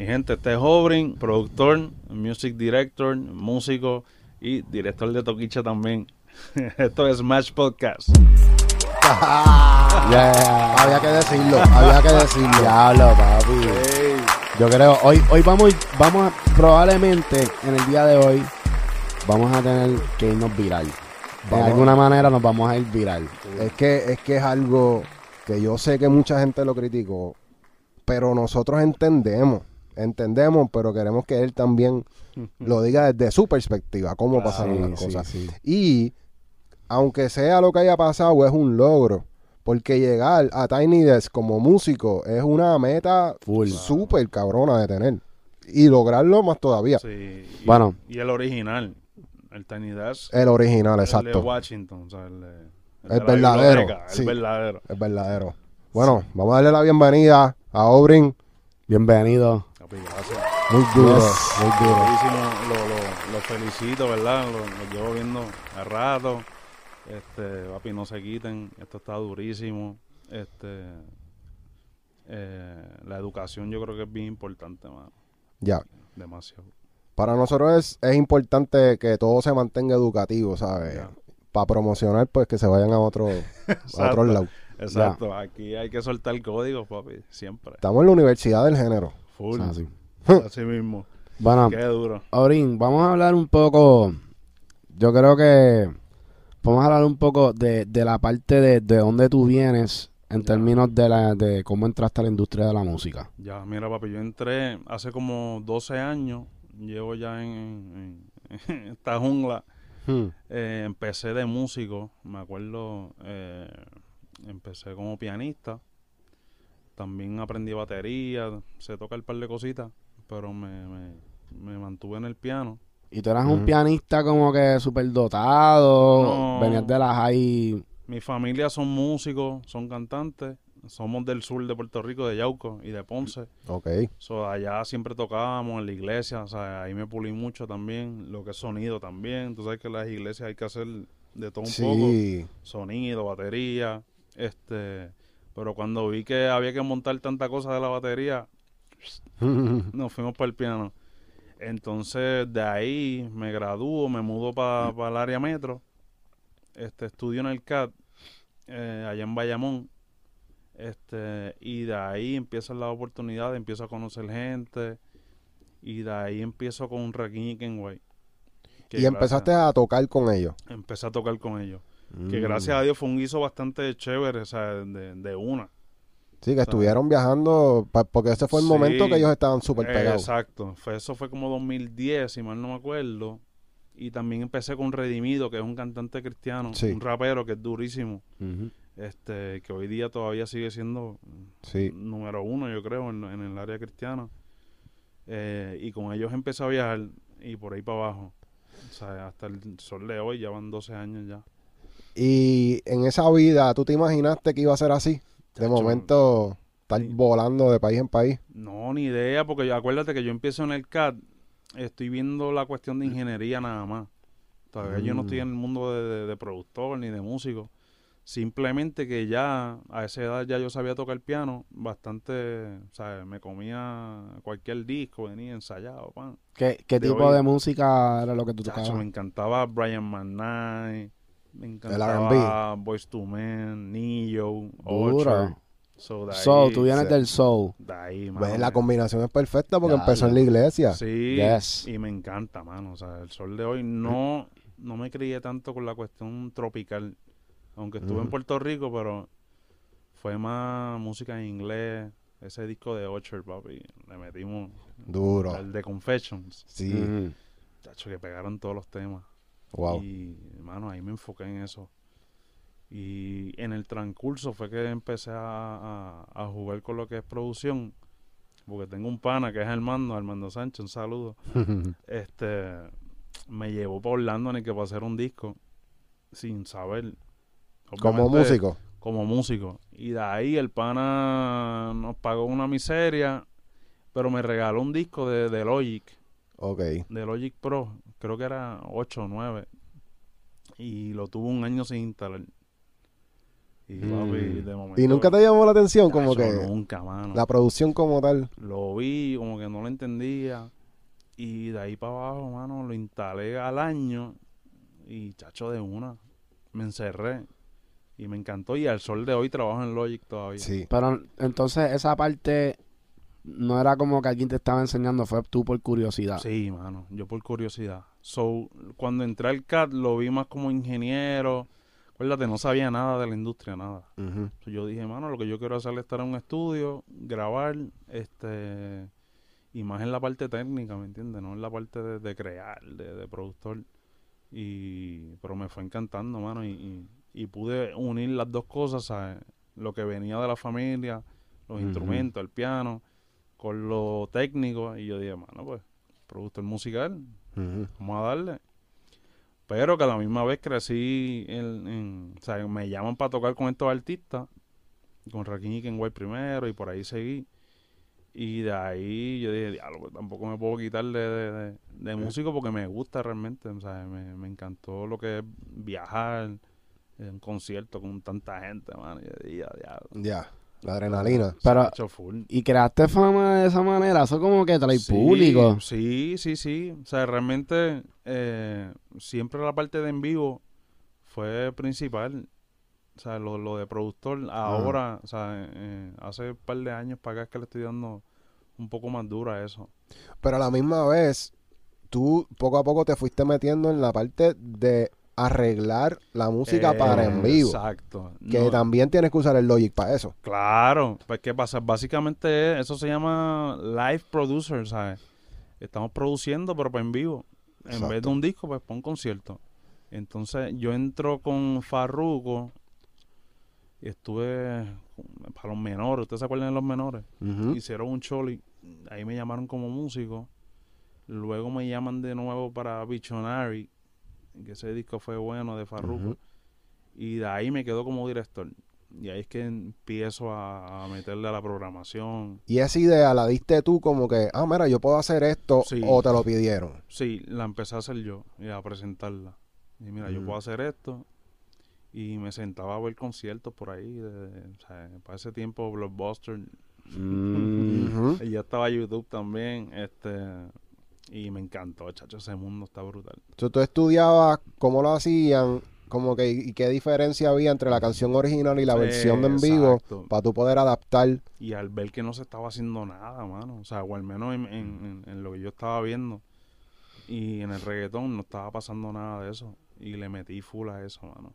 Mi gente, este es Obrin, productor, music director, músico y director de Toquicha también. Esto es Smash Podcast. Yeah. Había que decirlo, había que decirlo. Diablo, papi. Yo creo, hoy, hoy vamos, vamos a, probablemente en el día de hoy, vamos a tener que irnos viral. De Vamos. alguna manera nos vamos a ir viral. Es que, es que es algo que yo sé que mucha gente lo criticó, pero nosotros entendemos, entendemos, pero queremos que él también lo diga desde su perspectiva, cómo pasaron Sí, las cosas. sí. Y aunque sea lo que haya pasado, es un logro. Porque llegar a Tiny Desk como músico es una meta súper cabrona de tener. Y lograrlo más todavía. Sí, y, Bueno. y el original, el Tiny Desk, El original, el de exacto. Washington, o sea, el, de- el de El verdadero, sí. El verdadero. Es verdadero. Bueno, vamos a darle la bienvenida a Obrin. Bienvenido. Papi, gracias. Muy duro, Yes. muy duro. Lo, lo, lo felicito, ¿verdad? Lo, lo llevo viendo a rato. Este, papi, no se quiten. Esto está durísimo. Este, eh, la educación yo creo que es bien importante, mano. Ya. Demasiado. Para nosotros es, es importante que todo se mantenga educativo, ¿sabes? Ya. Para promocionar, pues que se vayan a otro, a otro lado. Exacto. Aquí hay que soltar códigos, papi. Siempre. Estamos en la universidad del género. Full. Así. Así mismo. Bueno, Qué duro. Aurín, vamos a hablar un poco. Yo creo que vamos a hablar un poco de, de la parte de, de dónde tú vienes en Ya. términos de, la, de cómo entraste a la industria de la música. Ya, mira, papi, yo entré hace como 12 años. Llevo ya en, en- en esta jungla. Eh, empecé de músico, me acuerdo, eh, empecé como pianista, también aprendí batería, sé tocar un par de cositas, pero me, me, me mantuve en el piano. Y tú eras un pianista como que súper dotado, No. venías de la high. Mi familia son músicos, son cantantes, somos del sur de Puerto Rico, de Yauco y de Ponce. Ok. So, allá siempre tocábamos en la iglesia, o sea, ahí me pulí mucho también, lo que es sonido también. Tú sabes que en las iglesias hay que hacer de todo un poco. Sí. sonido, batería, este, pero cuando vi que había que montar tanta cosa de la batería, nos fuimos para el piano. Entonces de ahí me gradúo, me mudo para el área metro, este, estudio en el CAT, eh, allá en Bayamón, este, y de ahí empiezan las oportunidades, empiezo a conocer gente, y de ahí empiezo con Rakim y Kenway. y empezaste gracias- a tocar con ellos. empecé a tocar con ellos que Mm. gracias a Dios fue un guiso bastante chévere, o sea, de, de una. Sí, que estuvieron viajando, pa- porque ese fue el Sí. momento que ellos estaban súper Eh, pegados. exacto, fue, eso fue como 2010, si mal no me acuerdo. Y también empecé con Redimido, que es un cantante cristiano, Sí. un rapero que es durísimo, este que hoy día todavía sigue siendo Sí. número uno, yo creo, en, en el área cristiana. Eh, y con ellos empecé a viajar y por ahí para abajo. O sea, hasta el sol de hoy, ya van 12 años ya. Y en esa vida, ¿tú te imaginaste que iba a ser así? De Chacho, momento, estar Sí. volando de país en país. No, ni idea, porque yo, acuérdate que yo empiezo en el CAD, estoy viendo la cuestión de ingeniería nada más. Todavía yo no Mm. estoy en el mundo de, de- de productor ni de músico. Simplemente que ya a esa edad ya yo sabía tocar piano bastante, o sea, me comía cualquier disco, venía ensayado, pan. ¿Qué, qué de tipo hoy. de música era lo que tú Chacho, tocabas? me encantaba Brian McKnight, me encantaba Boys to Men, Neo. Usher. So, de Soul, ahí- tú vienes sí. del soul. de ahí, la combinación es perfecta porque empezó en la iglesia. Sí, Yes. y me encanta, mano. O sea, el sol de hoy no, no me crié tanto con la cuestión tropical. Aunque estuve en. Puerto Rico, pero fue más música en inglés. Ese disco de Orchard, papi, le metimos Duro. el de Confessions. Sí. Chacho, que pegaron todos los temas. Wow. Y, mano, ahí me enfoqué en eso. Y en el transcurso fue que empecé a, a- a jugar con lo que es producción. Porque tengo un pana que es Armando, Armando Sánchez, un saludo. este me llevó para Orlando en el que para hacer un disco sin saber Como músico. como músico y de ahí el pana nos pagó una miseria pero me regaló un disco de, de Logic Ok. de Logic Pro creo que era 8 o 9 y lo tuvo un año sin instalar Y, Mm. papi, de momento, ¿Y nunca te llamó la atención? Como que Nunca, mano. la producción como tal. Lo vi, como que no lo entendía. Y de ahí para abajo, mano, lo instalé al año. Y chacho de una. Me encerré. Y me encantó. Y al sol de hoy trabajo en Logic todavía. Sí. Pero entonces esa parte no era como que alguien te estaba enseñando, fue tú por curiosidad. Sí, mano. Yo por curiosidad. So, cuando entré al CAD lo vi más como ingeniero. Acuérdate, no sabía nada de la industria, nada. So, yo dije, mano, lo que yo quiero hacer es estar en un estudio, grabar, este, y más en la parte técnica, ¿me entiendes? No en la parte de, de crear, de, de productor. Y, pero me fue encantando, mano, y, y, y pude unir las dos cosas, ¿sabes? Lo que venía de la familia, los instrumentos, el piano, con lo técnico, y yo dije, mano, pues, productor musical, Vamos a darle. Pero que a la misma vez crecí en, en- o sea, me llaman para tocar con estos artistas, con Rakim y Kenway primero, y por ahí seguí. Y de ahí yo dije, diablo, pues tampoco me puedo quitar de, de, de- de músico porque me gusta realmente, o sea, me, me encantó lo que es viajar en concierto con tanta gente, mano. Y yo dije, "Ya, diablo". Ya, la adrenalina. Pero, Hecho full. y creaste fama de esa manera, eso como que trae Sí, público. Sí, sí, sí. O sea, realmente eh, siempre la parte de en vivo fue principal. O sea, lo, lo de productor ahora, o sea, eh, hace un par de años para acá es que le estoy dando un poco más dura a eso. Pero a la misma vez, tú poco a poco te fuiste metiendo en la parte de arreglar la música Eh, para en vivo. Exacto. Que No, también tienes que usar el Logic para eso. Claro, pues qué pasa, básicamente es- eso se llama live producer, ¿sabes? Estamos produciendo pero para en vivo. En vez de un disco, pues para un concierto. Entonces yo entro con Farruko y estuve para los menores, ¿ustedes se acuerdan de los menores? Hicieron un choli, ahí me llamaron como músico. Luego me llaman de nuevo para Bichonary, que ese disco fue bueno de Farruko. Ujú. Y de ahí me quedo como director. Y ahí es que empiezo a, a meterle a la programación. Y esa idea la diste tú como que, ah, mira, yo puedo hacer esto Sí. o te lo pidieron. Sí, la empecé a hacer yo y a presentarla. Y mira, yo Mm. puedo hacer esto. Y me sentaba a ver conciertos por ahí. de- de- o sea, para ese tiempo, Blockbuster. Mm. Y ya estaba YouTube también. este Y me encantó, chacho. Ese mundo está brutal. Entonces, tú estudiabas cómo lo hacían, como que y qué diferencia había entre la canción original y la versión de en vivo para tú poder adaptar. Y al ver que no se estaba haciendo nada, mano. O sea, o al menos en, en- en- en lo que yo estaba viendo. Y en el reggaetón no estaba pasando nada de eso. Y le metí full a eso, mano.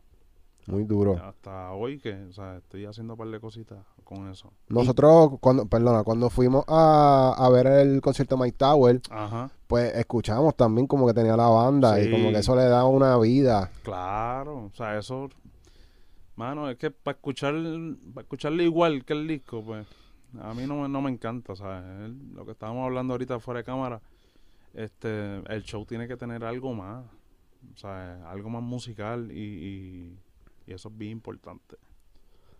Muy duro. Hasta hoy que, o sea, estoy haciendo un par de cositas con eso. Nosotros, cuando, perdona, cuando fuimos a, a ver el concierto de Mike Tower, Ajá, pues escuchamos también como que tenía la banda y como que eso le da una vida. claro. O sea, eso, mano, es que para escuchar, para escucharle igual que el disco, pues, a mí no, me- no me encanta, ¿sabes? El- lo que estábamos hablando ahorita fuera de cámara, este, el show tiene que tener algo más, o sea, algo más musical y, y, y eso es bien importante.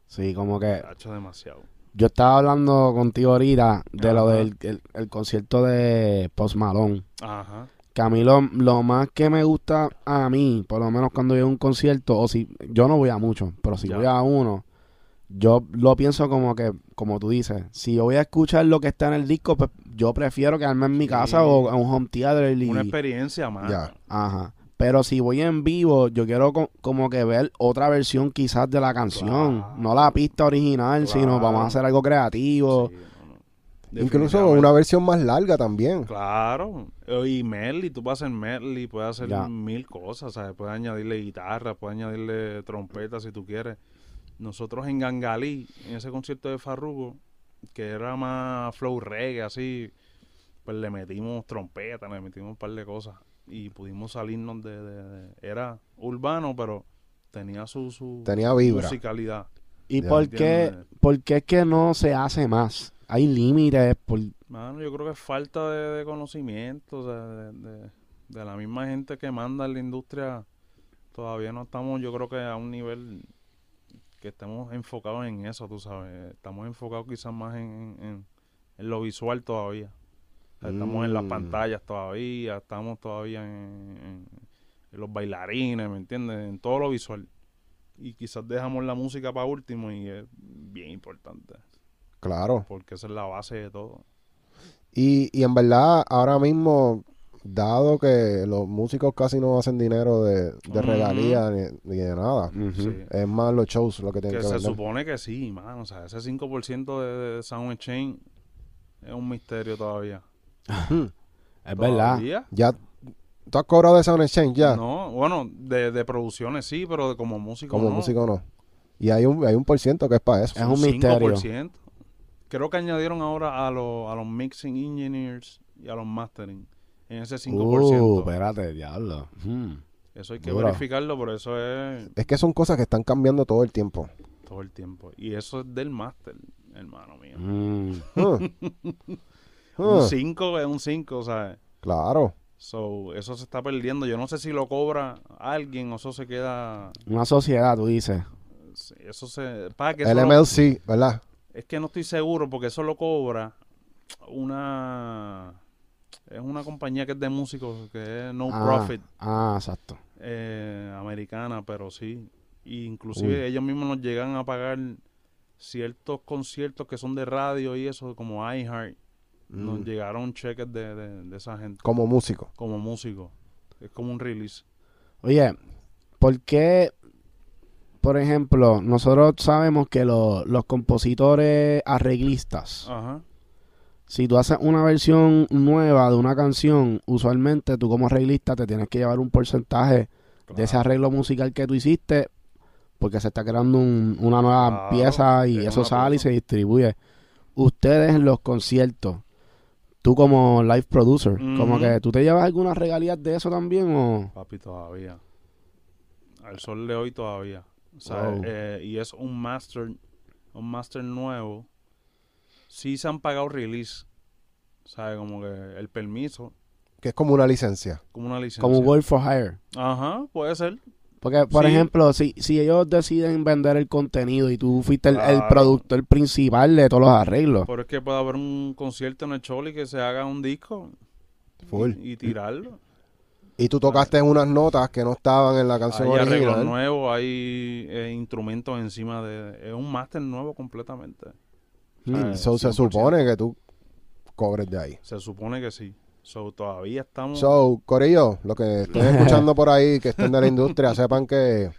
Sí, como que Ha hecho demasiado. yo estaba hablando contigo ahorita de lo del el, el concierto de Post Malone. Ajá. Que a mí lo, lo más que me gusta a mí, por lo menos cuando voy a un concierto, o si yo no voy a mucho, pero si Ya. voy a uno, yo lo pienso como que, como tú dices, si yo voy a escuchar lo que está en el disco, pues yo prefiero quedarme en mi Sí. casa o a un home theater y... Una experiencia más. Ya. Ajá. Pero si voy en vivo, yo quiero co- como que ver otra versión quizás de la canción. Claro. No la pista original, sino vamos a hacer algo creativo. Sí. Incluso una versión más larga también. Claro, y medley, tú puedes hacer medley, puedes hacer Ya. mil cosas, ¿sabes? Puedes añadirle guitarra, puedes añadirle trompeta si tú quieres. Nosotros en Gangalí, en ese concierto de Farruko, que era más flow reggae, así, pues le metimos trompeta, le metimos un par de cosas y pudimos salirnos de... de- de- era urbano, pero tenía su, su Tenía vibra. musicalidad. ¿Y Ya. por qué, Entiendo. por qué es que no se hace más? Hay límites. Por... Mano, yo creo que es falta de, de conocimiento, o sea, de, de- de la misma gente que manda en la industria. Todavía no estamos, yo creo que a un nivel que estemos enfocados en eso, tú sabes. Estamos enfocados quizás más en, en- en lo visual todavía. Estamos en las Mm. pantallas todavía, estamos todavía en, en- en los bailarines, ¿me entiendes? En todo lo visual. y quizás dejamos la música para último y es bien importante. Claro. Porque esa es la base de todo. Y, y en verdad, ahora mismo, dado que los músicos casi no hacen dinero de, de regalías ni, ni de nada. Sí. es más los shows lo que tienen Que que, se vender. supone que sí, mano. O sea, ese 5% de, de Sound Exchange es un misterio todavía. Es verdad. Ya, ¿tú has cobrado de Sound Exchange ya? No, bueno, de, de producciones sí, pero de como músico Como no. músico no. Y hay un, hay un por ciento que es para eso. Es un misterio. 5%. Creo que añadieron ahora a, los a los mixing engineers y a los mastering en ese 5%. Uh, espérate, diablo. Hmm. eso hay que verificarlo, pero eso es Es que son cosas que están cambiando todo el tiempo. todo el tiempo. Y eso es del máster, hermano mío. Mm. Ah. Un Ah, 5 es un 5, o sea, claro. so, eso se está perdiendo. Yo no sé si lo cobra alguien o eso se queda... Una sociedad, tú dices. Eso se... Para que El eso lo- MLC, ¿verdad? Es que no estoy seguro porque eso lo cobra una... Es una compañía que es de músicos, que es no Ah, profit, Ah, exacto. eh, americana, pero sí. Y inclusive Uy. ellos mismos nos llegan a pagar ciertos conciertos que son de radio y eso, como iHeart. Nos Mm. llegaron cheques de, de, de esa gente Como músico. como músico. Es como un release. Oye, ¿por qué, por ejemplo, nosotros sabemos que lo- los compositores arreglistas, Ajá. si tú haces una versión nueva de una canción, usualmente tú como arreglista te tienes que llevar un porcentaje de ese arreglo musical que tú hiciste porque se está creando un- una nueva Claro, pieza y es eso sale y se distribuye. Ustedes en los conciertos, tú como live producer, como que tú te llevas algunas regalías de eso también o... Papi, todavía. Al sol de hoy todavía. O sea, Wow. eh, y es un master, un master nuevo. Sí se han pagado release. ¿Sabes? Como que el permiso, Que es como una licencia. como una licencia. Como work for hire. Ajá, puede ser. Porque, por Sí. ejemplo, si, si ellos deciden vender el contenido y tú fuiste el, el Claro. productor principal de todos los arreglos, Pero es que puede haber un concierto en el Choli que se haga un disco Full. y, y tirarlo. Y tú tocaste unas notas que no estaban en la canción Hay arreglos original. nuevos, hay eh, instrumentos encima de... Es un máster nuevo completamente. Mm. So, se 100%. supone que tú cobres de ahí. Se supone que sí. So, todavía estamos... So, Corillo, lo que estén escuchando por ahí, que estén de la industria, sepan que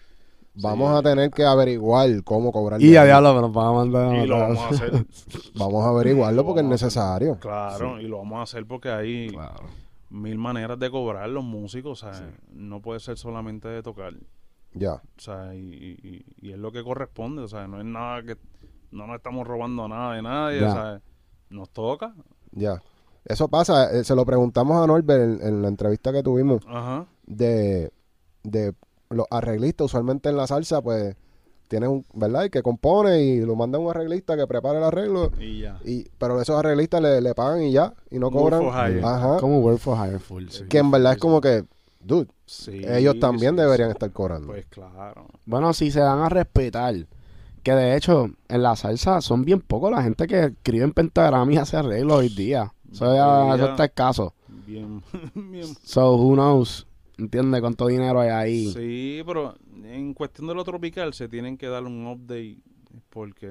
vamos Sí. a tener que averiguar cómo cobrar. y de a ahí. diablo, me nos van a mandar a y lo vamos a hacer. Vamos a averiguarlo porque es necesario. Claro, y lo vamos a hacer porque hay Claro. mil maneras de cobrar los músicos. O sea, no puede ser solamente de tocar. Ya. O sea, y, y- y- y es lo que corresponde. O sea, no es nada que... No nos estamos robando nada de nadie. Ya. O sea, nos toca. Ya. Eso pasa, eh, se lo preguntamos a Norbert en, en la entrevista que tuvimos Ajá. de, de los arreglistas. Usualmente en la salsa, pues, tienen un, ¿verdad? Y que compone y lo manda un arreglista que prepare el arreglo. Y ya. Y, pero esos arreglistas le, le pagan y ya, y no Work cobran. for hire. Ajá. Como work for hire full. sí. Que en verdad es como que, dude, Sí, ellos también sí, deberían sí. estar cobrando. Pues claro. Bueno, si se dan a respetar, que de hecho en la salsa son bien pocos la gente que escribe en pentagrama y hace arreglos hoy día. Eso, ya- eso está escaso. Bien, bien. So, who knows? ¿Entiendes cuánto dinero hay ahí? Sí, pero en cuestión de lo tropical se tienen que dar un update porque,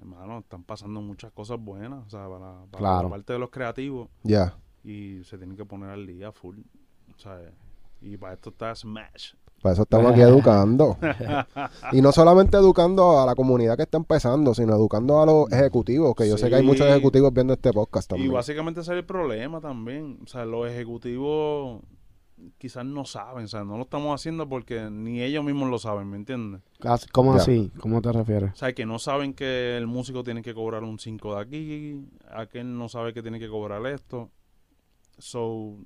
hermano, están pasando muchas cosas buenas, o sea, para, para Claro. la parte de los creativos Ya. y se tienen que poner al día full, o sea, y para esto está Smash. Para eso estamos aquí educando. y no solamente educando a la comunidad que está empezando, sino educando a los ejecutivos, que yo sé que hay muchos ejecutivos viendo este podcast Y también. básicamente ese es el problema también, o sea, los ejecutivos quizás no saben, o sea, no lo estamos haciendo porque ni ellos mismos lo saben, ¿me entiendes? Casi- ¿Cómo así? ¿Cómo te refieres? O sea, que no saben que el músico tiene que cobrar un 5 de aquí, aquel no sabe que tiene que cobrar esto. So,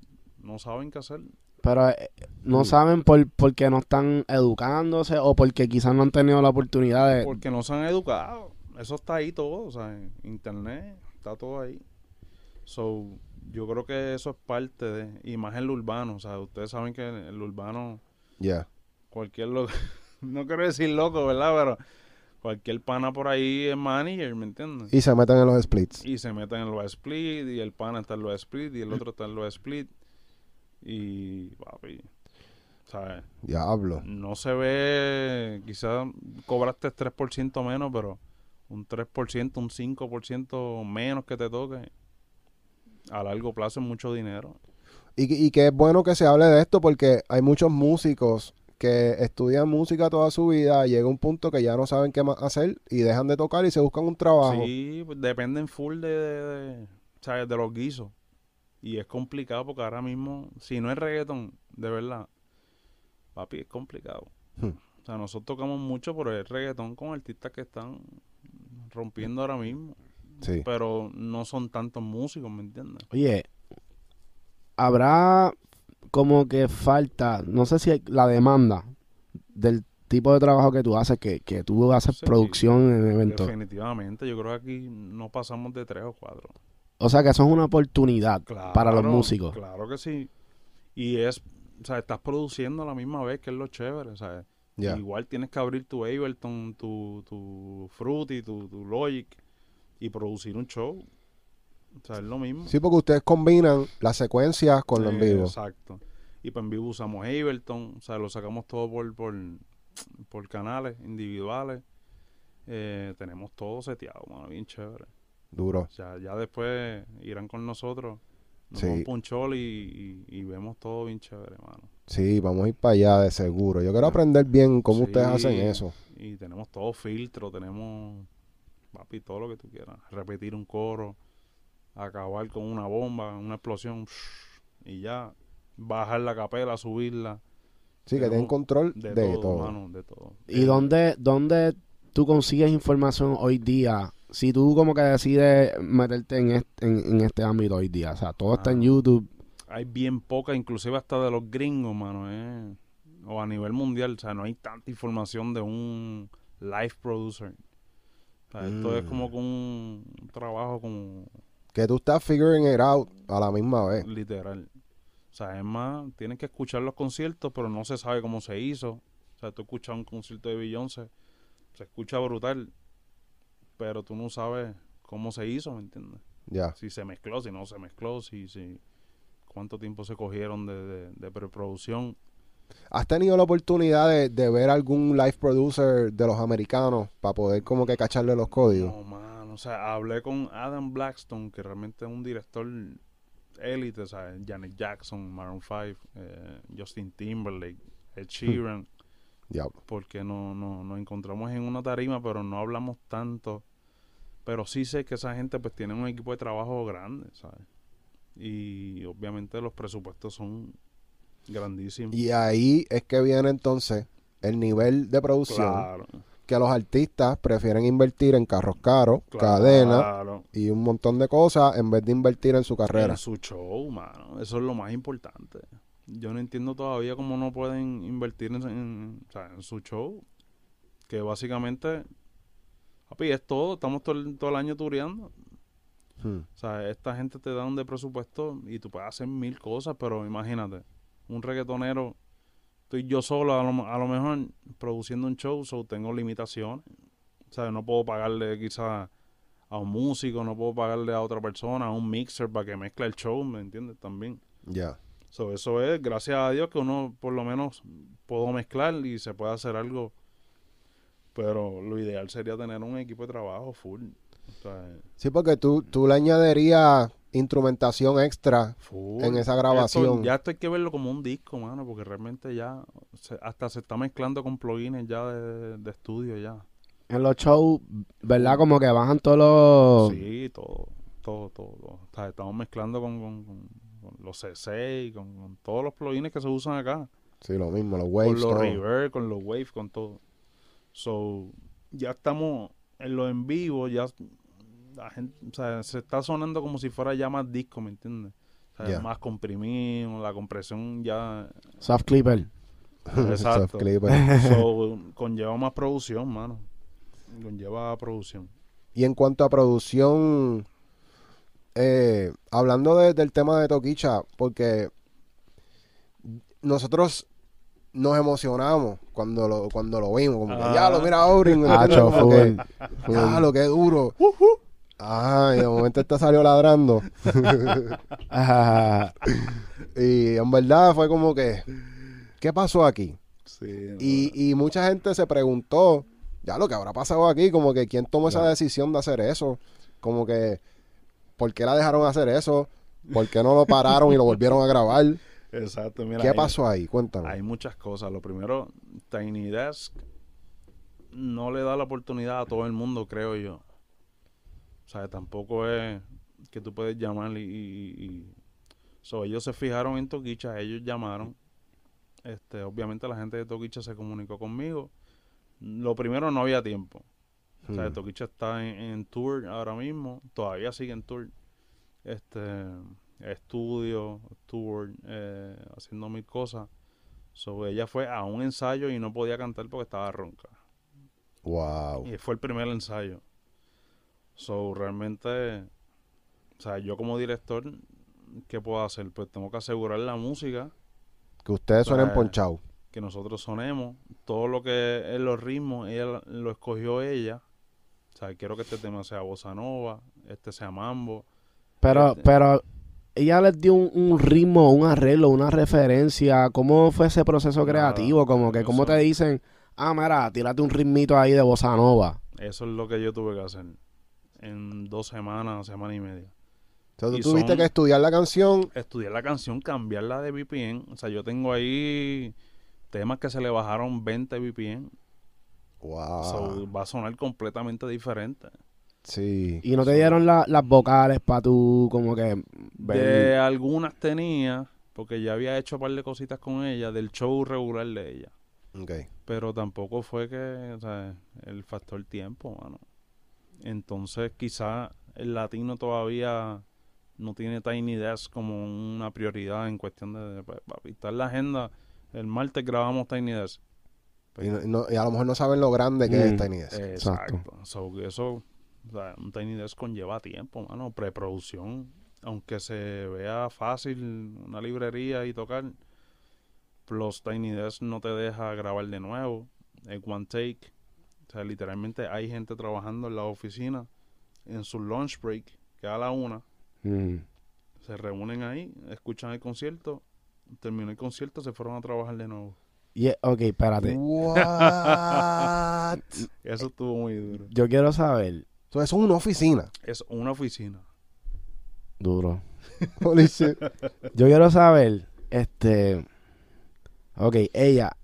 no saben qué hacer. Pero eh, no Mm. saben por, porque no están educándose o porque quizás no han tenido la oportunidad de... Porque no se han educado. Eso está ahí todo, o sea, en internet, está todo ahí. So, yo creo que eso es parte de, y más en lo urbano, o sea, ustedes saben que en el urbano, Ya. cualquier loco, no quiero decir loco, ¿verdad? Pero cualquier pana por ahí es manager, ¿me entiendes? Y se meten en los splits. Y se meten en los split, y el pana está en los split, y el otro está en los split. Y, papi, ¿sabes? Diablo. No se ve, quizás cobraste 3% menos, pero un 3%, un 5% menos que te toque, a largo plazo es mucho dinero. Y, y que es bueno que se hable de esto porque hay muchos músicos que estudian música toda su vida, llega un punto que ya no saben qué más hacer y dejan de tocar y se buscan un trabajo. Sí, pues dependen full de, de, de, ¿sabes? de los guisos. Y es complicado porque ahora mismo, si no es reggaeton, de verdad, papi, es complicado. Hmm. O sea, nosotros tocamos mucho por el reggaetón con artistas que están rompiendo ahora mismo. Sí. Pero no son tantos músicos, ¿me entiendes? Oye, habrá como que falta, no sé si hay la demanda del tipo de trabajo que tú haces, que, que tú haces Sí. producción en eventos. Definitivamente, yo creo que aquí no pasamos de tres o cuatro. O sea que eso es una oportunidad Claro, para los músicos. Claro que sí. Y es, o sea, estás produciendo a la misma vez, que es lo chévere, ¿sabes? Ya. Igual tienes que abrir tu Ableton, tu, tu Fruity, tu, tu Logic y producir un show. O sea, es lo mismo. Sí, porque ustedes combinan las secuencias con lo en vivo. Exacto. Y pues en vivo usamos Ableton, o sea, lo sacamos todo por, por, por canales individuales. Eh, tenemos todo seteado, mano, bien chévere. Duro. O sea, ya después irán con nosotros, nos Sí. vamos un chol y, y- y vemos todo bien chévere, mano. Sí, vamos a ir para allá de seguro. Yo quiero aprender bien cómo ustedes hacen eso. Y tenemos todo filtro, tenemos, papi, todo lo que tú quieras. Repetir un coro, acabar con una bomba, una explosión, y ya. Bajar la capela, subirla. Sí, que tienen control De, de, todo, todo. mano, de todo. ¿Y Eh, dónde, dónde tú consigues información hoy día? Si tú como que decides meterte en este, en, en este ámbito hoy día. O sea, todo está en Ah. YouTube. Hay bien poca, inclusive hasta de los gringos, mano, eh. O a nivel mundial, o sea, no hay tanta información de un live producer. O sea, esto es Mm. como con un trabajo como Que tú estás figuring it out a la misma vez. literal. O sea, es más, tienes que escuchar los conciertos, pero no se sabe cómo se hizo. O sea, tú escuchas un concierto de Beyoncé, se escucha brutal, pero tú no sabes cómo se hizo, ¿me entiendes? Ya. Si se mezcló, si no se mezcló, si, si cuánto tiempo se cogieron de, de, de preproducción. ¿Has tenido la oportunidad de, de ver algún live producer de los americanos para poder como que cacharle los códigos? No, mano, o sea, hablé con Adam Blackstone, que realmente es un director élite, ¿sabes? Janet Jackson, Maroon 5, eh, Justin Timberlake, Ed Sheeran. Diablo. porque no, no, nos encontramos en una tarima, pero no hablamos tanto. Pero sí sé que esa gente pues tiene un equipo de trabajo grande, ¿sabes? Y obviamente los presupuestos son grandísimos. Y ahí es que viene entonces el nivel de producción claro, que los artistas prefieren invertir en carros caros, claro, cadenas y un montón de cosas en vez de invertir en su carrera. En su show, mano. Eso es lo más importante. Yo no entiendo todavía cómo no pueden invertir en, en su show. Que básicamente, papi, es todo. Estamos todo el, todo el año tureando. Hmm. O sea, esta gente te da un de presupuesto y tú puedes hacer mil cosas, pero imagínate, un reggaetonero, estoy yo solo a lo, a lo mejor produciendo un show, so tengo limitaciones. O sea, no puedo pagarle quizás a un músico, no puedo pagarle a otra persona, a un mixer para que mezcle el show, ¿me entiendes? También. Ya. So, eso es, gracias a Dios, que uno por lo menos puedo mezclar y se puede hacer algo. Pero lo ideal sería tener un equipo de trabajo full. O sea, Sí, porque tú, tú le añadirías instrumentación extra Full. en esa Esto grabación. ya esto hay que verlo como un disco, mano, porque realmente ya se- hasta se está mezclando con plugins ya de, de estudio ya. En los shows, ¿verdad? Como que bajan todos los... Sí, todo, todo, todo. todo. O sea, estamos mezclando con, con- con- con los C6, con, con todos los plugins que se usan acá. Sí, lo mismo, los waves. con los todo. reverb, con los waves, con todo. So, ya estamos en lo en vivo, ya la gente, o sea, se está sonando como si fuera ya más disco, ¿me entiendes? O sea, más comprimido, la compresión ya Soft Clipper. Exacto. Soft clipper. So, conlleva más producción, mano. Conlleva producción. Y en cuanto a producción, eh, hablando de- del tema de Toquicha, porque nosotros nos emocionamos cuando lo, cuando lo vimos, como que Ah. ya lo mira Aurin, ¿me Ah, que, ya lo que duro. Ay, de momento este salió ladrando. Y en verdad fue como que ¿qué pasó aquí? Sí, Y, y mucha gente se preguntó, ya lo que habrá pasado aquí, como que quién tomó esa decisión de hacer eso, como que, ¿por qué la dejaron hacer eso? ¿Por qué no lo pararon y lo volvieron a grabar? Exacto, mira. ¿Qué hay- pasó ahí? Cuéntame. Hay muchas cosas. Lo primero, Tiny Desk no le da la oportunidad a todo el mundo, creo yo. O sea, tampoco es que tú puedes llamar y... y- y- So, ellos se fijaron en Toquicha, ellos llamaron. Este, obviamente la gente de Toquicha se comunicó conmigo. Lo primero, no había tiempo. O sea, Hmm. Toquicha está en, en tour ahora mismo, todavía sigue en tour. Este, estudio, tour, eh, haciendo mil cosas. So, ella fue a un ensayo y no podía cantar porque estaba ronca. Wow. Y fue el primer ensayo. So, realmente, o sea, yo como director, ¿qué puedo hacer? Pues tengo que asegurar la música, Que ustedes suenen Pues, ponchados. que nosotros sonemos, todo lo que es los ritmos, ella lo escogió ella. O sea, quiero que este tema sea bossa nova, este sea mambo. Pero, Este- pero ella les dio un, un ritmo, un arreglo, una referencia. ¿Cómo fue ese proceso creativo? Como que, ¿cómo te dicen? Ah, mira, tírate un ritmito ahí de bossa nova. Eso es lo que yo tuve que hacer en dos semanas, semana y media. Sea, tú tuviste son- que estudiar la canción. Estudiar la canción, cambiarla de VPN. O sea, yo tengo ahí temas que se le bajaron 20 VPN. Wow. So, va a sonar completamente diferente. Sí. Y no te dieron la- las vocales para tú, como que. ver- De algunas tenía, porque ya había hecho un par de cositas con ella, del show regular de ella. Ok. Pero tampoco fue que, o sea, el factor tiempo, mano. Entonces, quizá el latino todavía no tiene Tiny Desk como una prioridad en cuestión de, pues, papi, está en la agenda. El martes grabamos Tiny Desk. Y, no- y a lo mejor no saben lo grande que es Mm. Tiny Desk. Exacto. Exacto. So, eso, o sea, un Tiny Desk conlleva tiempo, mano. Preproducción. Aunque se vea fácil una librería y tocar, Plus Tiny Desk no te deja grabar de nuevo. Es one take. O sea, literalmente hay gente trabajando en la oficina en su lunch break, que a la una, Mm. se reúnen ahí, escuchan el concierto, terminó el concierto, se fueron a trabajar de nuevo. Y, ok, espérate. What? Eso estuvo muy duro. Yo quiero saber. So, eso es una oficina. Es una oficina. Duro. Holy shit. Yo quiero saber, este. Ok, ella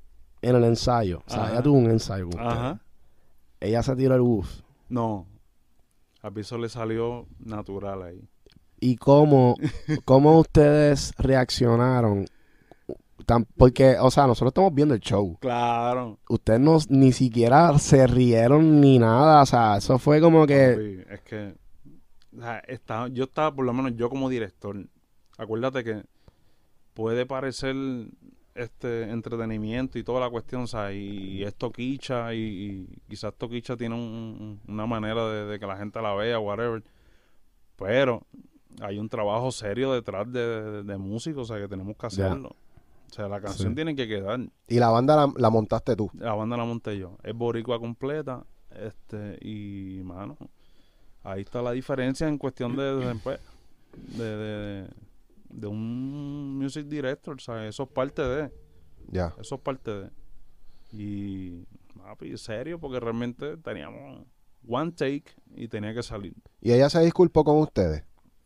en el ensayo. O sea, Ajá. ella tuvo un ensayo con Ajá. Ella se tiró el bus. No. A Piso le salió natural ahí. ¿Y cómo, cómo ustedes reaccionaron? Tan- porque, o sea, nosotros estamos viendo el show. Claro. Ustedes no, ni siquiera se rieron ni nada. O sea, eso fue como que. Es que o sea, estaba- yo estaba, por lo menos yo como director, acuérdate que puede parecer este entretenimiento y toda la cuestión, o sea, y, es toquicha y, y quizás toquicha tiene un- un- una manera de, de que la gente la vea, whatever, pero hay un trabajo serio detrás de, de, de músicos, o sea, que tenemos que hacerlo. O sea, la canción Sí. tiene que quedar. Y la banda la, la montaste tú. La banda la monté yo. Es boricua completa. Este, y mano, ahí está la diferencia en cuestión de, de, pues, de, de, de un music director. O sea, eso es parte de. Ya. Eso es parte de. Y, papi, serio, porque realmente teníamos one take y tenía que salir. Y ella se disculpó con ustedes.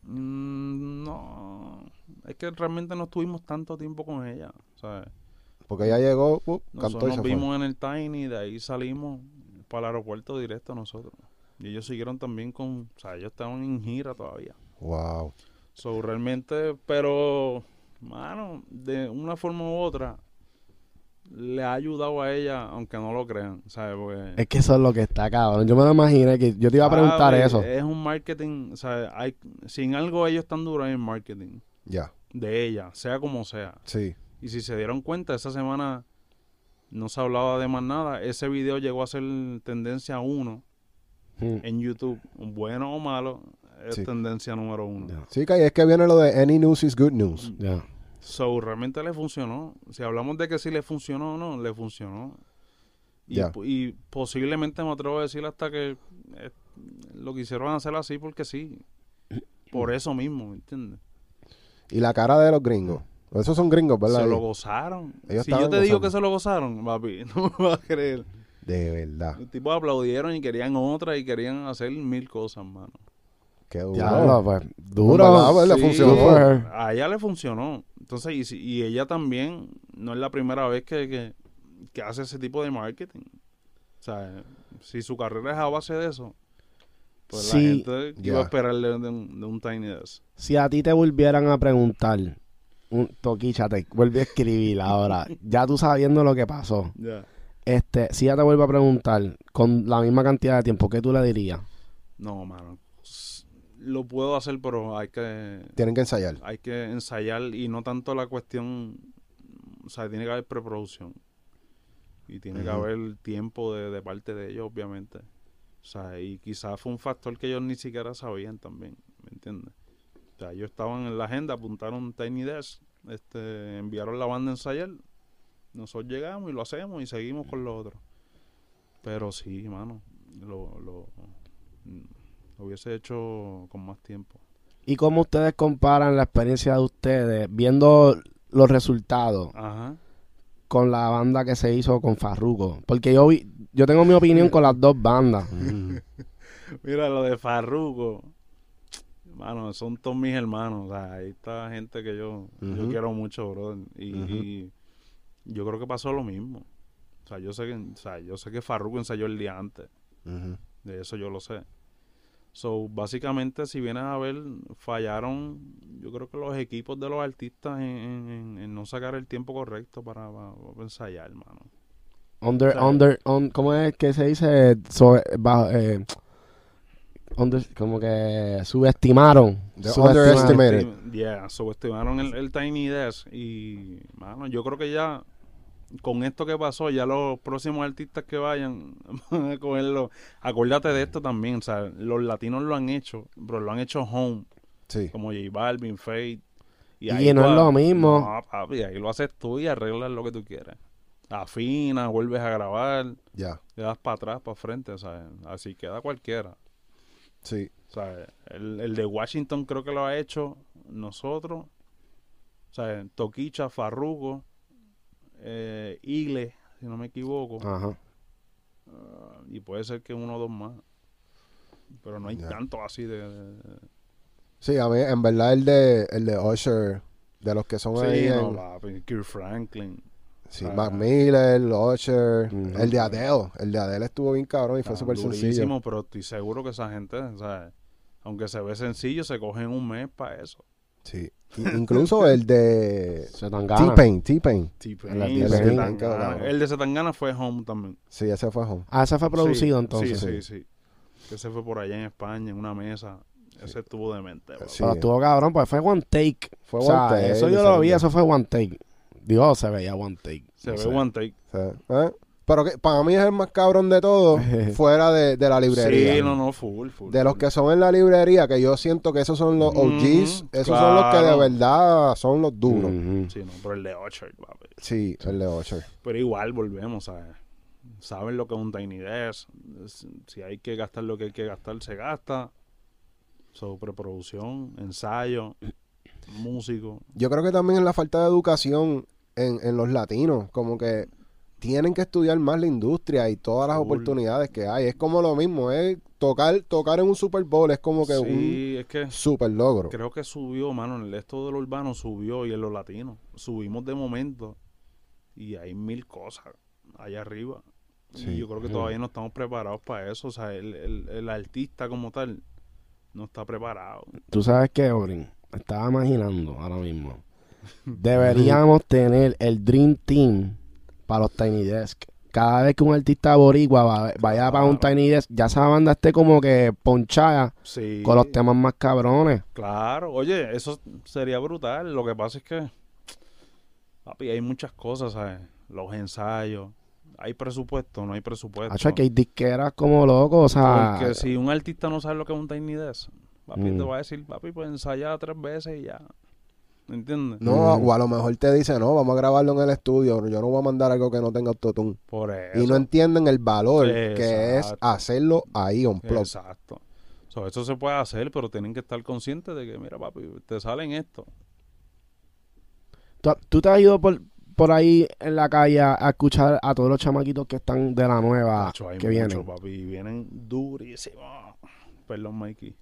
Mm, no, es que realmente no estuvimos tanto tiempo con ella. ¿sabes? Porque ella llegó, uh, cantó Nosotros y nos fue. vimos en el Tiny, de ahí salimos para el aeropuerto directo nosotros. Y ellos siguieron también con, o sea, ellos estaban en gira todavía. Wow. So, realmente, pero, mano, de una forma u otra, le ha ayudado a ella, aunque no lo crean, ¿sabes? Porque, Es que eso es lo que está cabrón. Yo me lo imaginé que yo te iba a preguntar ¿sabes? eso. Es un marketing, sea, hay, sin algo ellos están duros en marketing Ya. de ella, sea como sea. Sí. Y si se dieron cuenta, esa semana no se hablaba de más nada. Ese video llegó a ser tendencia 1 Mm. en YouTube. Bueno o malo, es Sí. tendencia número uno. Sí, que es que viene lo de Any News is Good News. Ya. So, realmente le funcionó. Si hablamos de que si le funcionó o no, le funcionó. Y, posiblemente me atrevo a decir hasta que eh, lo quisieron hacer así porque sí. Por eso mismo, ¿me entiendes? Y la cara de los gringos. Esos son gringos, ¿verdad? Se lo gozaron. Ellos si yo te digo que se lo gozaron, papi, no me vas a creer. De verdad. Los tipos aplaudieron y querían otra y querían hacer mil cosas, mano. Qué duro. Ya, pues, duro. Pues le Sí, funcionó. For her. A ella le funcionó. Entonces, y, y ella también, no es la primera vez que, que, que hace ese tipo de marketing. O sea, si su carrera es a base de eso, pues Sí, la gente que iba a esperarle de un, de un Tiny Desk. Si a ti te volvieran a preguntar, un toquicha, te vuelve a escribir ahora, ya tú sabiendo lo que pasó, este, si ya te vuelve a preguntar con la misma cantidad de tiempo, ¿qué tú le dirías? No, mano. Lo puedo hacer, pero hay que Tienen que ensayar. hay que ensayar y no tanto la cuestión, o sea, tiene que haber preproducción y tiene que haber tiempo de, de parte de ellos, obviamente. O sea, y quizás fue un factor que ellos ni siquiera sabían también, ¿me entiendes? O sea, ellos estaban en la agenda, apuntaron Tiny Desk, este, enviaron la banda a ensayar, nosotros llegamos y lo hacemos y seguimos con lo otro. Pero sí, mano, lo, lo, lo hubiese hecho con más tiempo. ¿Y cómo ustedes comparan la experiencia de ustedes viendo los resultados Ajá. con la banda que se hizo con Farruko? Porque yo vi, yo tengo mi opinión con las dos bandas. Mira, lo de Farruko. Mano, son todos mis hermanos. O sea, ahí está gente que yo, yo quiero mucho, brother. Y, yo creo que pasó lo mismo. O sea, yo sé que, o sea, yo sé que Farruko ensayó el día antes. De eso yo lo sé. So, básicamente, si vienes a ver, fallaron, yo creo que los equipos de los artistas en, en- en- en no sacar el tiempo correcto para, para- para ensayar, hermano. Under, O sea, under, on- ¿cómo es que se dice? So- bajo- eh, under- como que subestimaron. The subestimaron. Yeah, subestimaron el, el Tiny Desk y, mano, yo creo que ya con esto que pasó, ya los próximos artistas que vayan van a cogerlo. Acuérdate de esto también, o sea, los latinos lo han hecho, pero lo han hecho home, Sí. como J Balvin, Fate. Y ahí no tú es lo mismo. No, papi, ahí lo haces tú y arreglas lo que tú quieras. Afinas, vuelves a grabar, Ya. le das para atrás, para frente, o sea, así queda cualquiera. Sí. O sea, el, el de Washington creo que lo ha hecho nosotros. O sea, Toquicha, Farruko, eh, Igle, si no me equivoco. Ajá. Ah, y puede ser que uno o dos más. Pero no hay Ya. tanto así de... de- Sí, a mí, en verdad, el de, el de Usher, de los que son ahí. Sí, no, en- papi, Kirk Franklin. sí, Ah. Mac Miller, Usher. El de Adele. El de Adele estuvo bien cabrón y fue Está súper sencillo. durísimo, pero estoy seguro que esa gente, o sea, aunque se ve sencillo, se cogen un mes para eso. Sí. Incluso el de. T-Pain. T-Pain. T-Pain, El de Zetangana fue Home también. Sí, ese fue home. Ah, ese fue producido Sí, entonces. Sí, sí, sí. Que se fue por allá en España, en una mesa. Ese estuvo demente. Sí. Pero estuvo cabrón, pues fue one take. Fue o sea, one take, eso yo lo vi, eso fue one take. Dios, se veía one take. Se No ve sé. one take. ¿Eh? Pero que para mí es el más cabrón de todos, fuera de, de la librería. Sí, no, no, full, full. De los que son en la librería, que yo siento que esos son los OGs, esos son los que de verdad son los duros. Sí, no, pero el de Orchard, papi. Sí, el de Usher. Pero igual volvemos, ¿sabes? Saben lo que es un Tiny Desk. Es- Si hay que gastar lo que hay que gastar, se gasta. So, preproducción, ensayo, músico. Yo creo que también es la falta de educación en, en los latinos, como que tienen que estudiar más la industria y todas las oportunidades que hay. Es como lo mismo, es tocar, tocar en un Super Bowl, es como que Sí, es que un super logro. creo que subió, mano, en el esto de lo urbano subió y en lo latino. Subimos de momento y hay mil cosas allá arriba. Sí. Y yo creo que todavía no estamos preparados para eso. O sea, el, el, el artista como tal no está preparado. Tú sabes que, Obrin, estaba imaginando ahora mismo. Deberíamos tener el Dream Team para los Tiny Desk. Cada vez que un artista boricua va- vaya para un Claro. Tiny Desk, ya esa banda esté como que ponchada Sí. con los temas más cabrones. Claro, oye, eso sería brutal. Lo que pasa es que, papi, hay muchas cosas, ¿sabes? Los ensayos. Hay presupuesto, no hay presupuesto. Hacho, que hay disqueras como locos, o sea... Porque si un artista no sabe lo que es un Tiny Desk, papi, Mm. te va a decir, papi, pues ensaya tres veces y ya. ¿Me entiendes? No, o a lo mejor te dice, no, vamos a grabarlo en el estudio, yo no voy a mandar algo que no tenga autotune. Por eso. Y no entienden el valor que es hacerlo ahí on plot. Exacto. So, eso se puede hacer, pero tienen que estar conscientes de que, mira, papi, te salen esto. ¿Tú, tú te has ido por, por ahí en la calle a escuchar a todos los chamaquitos que están de la nueva que mucho, vienen? papi. y Vienen durísimos. Perdón, Mikey.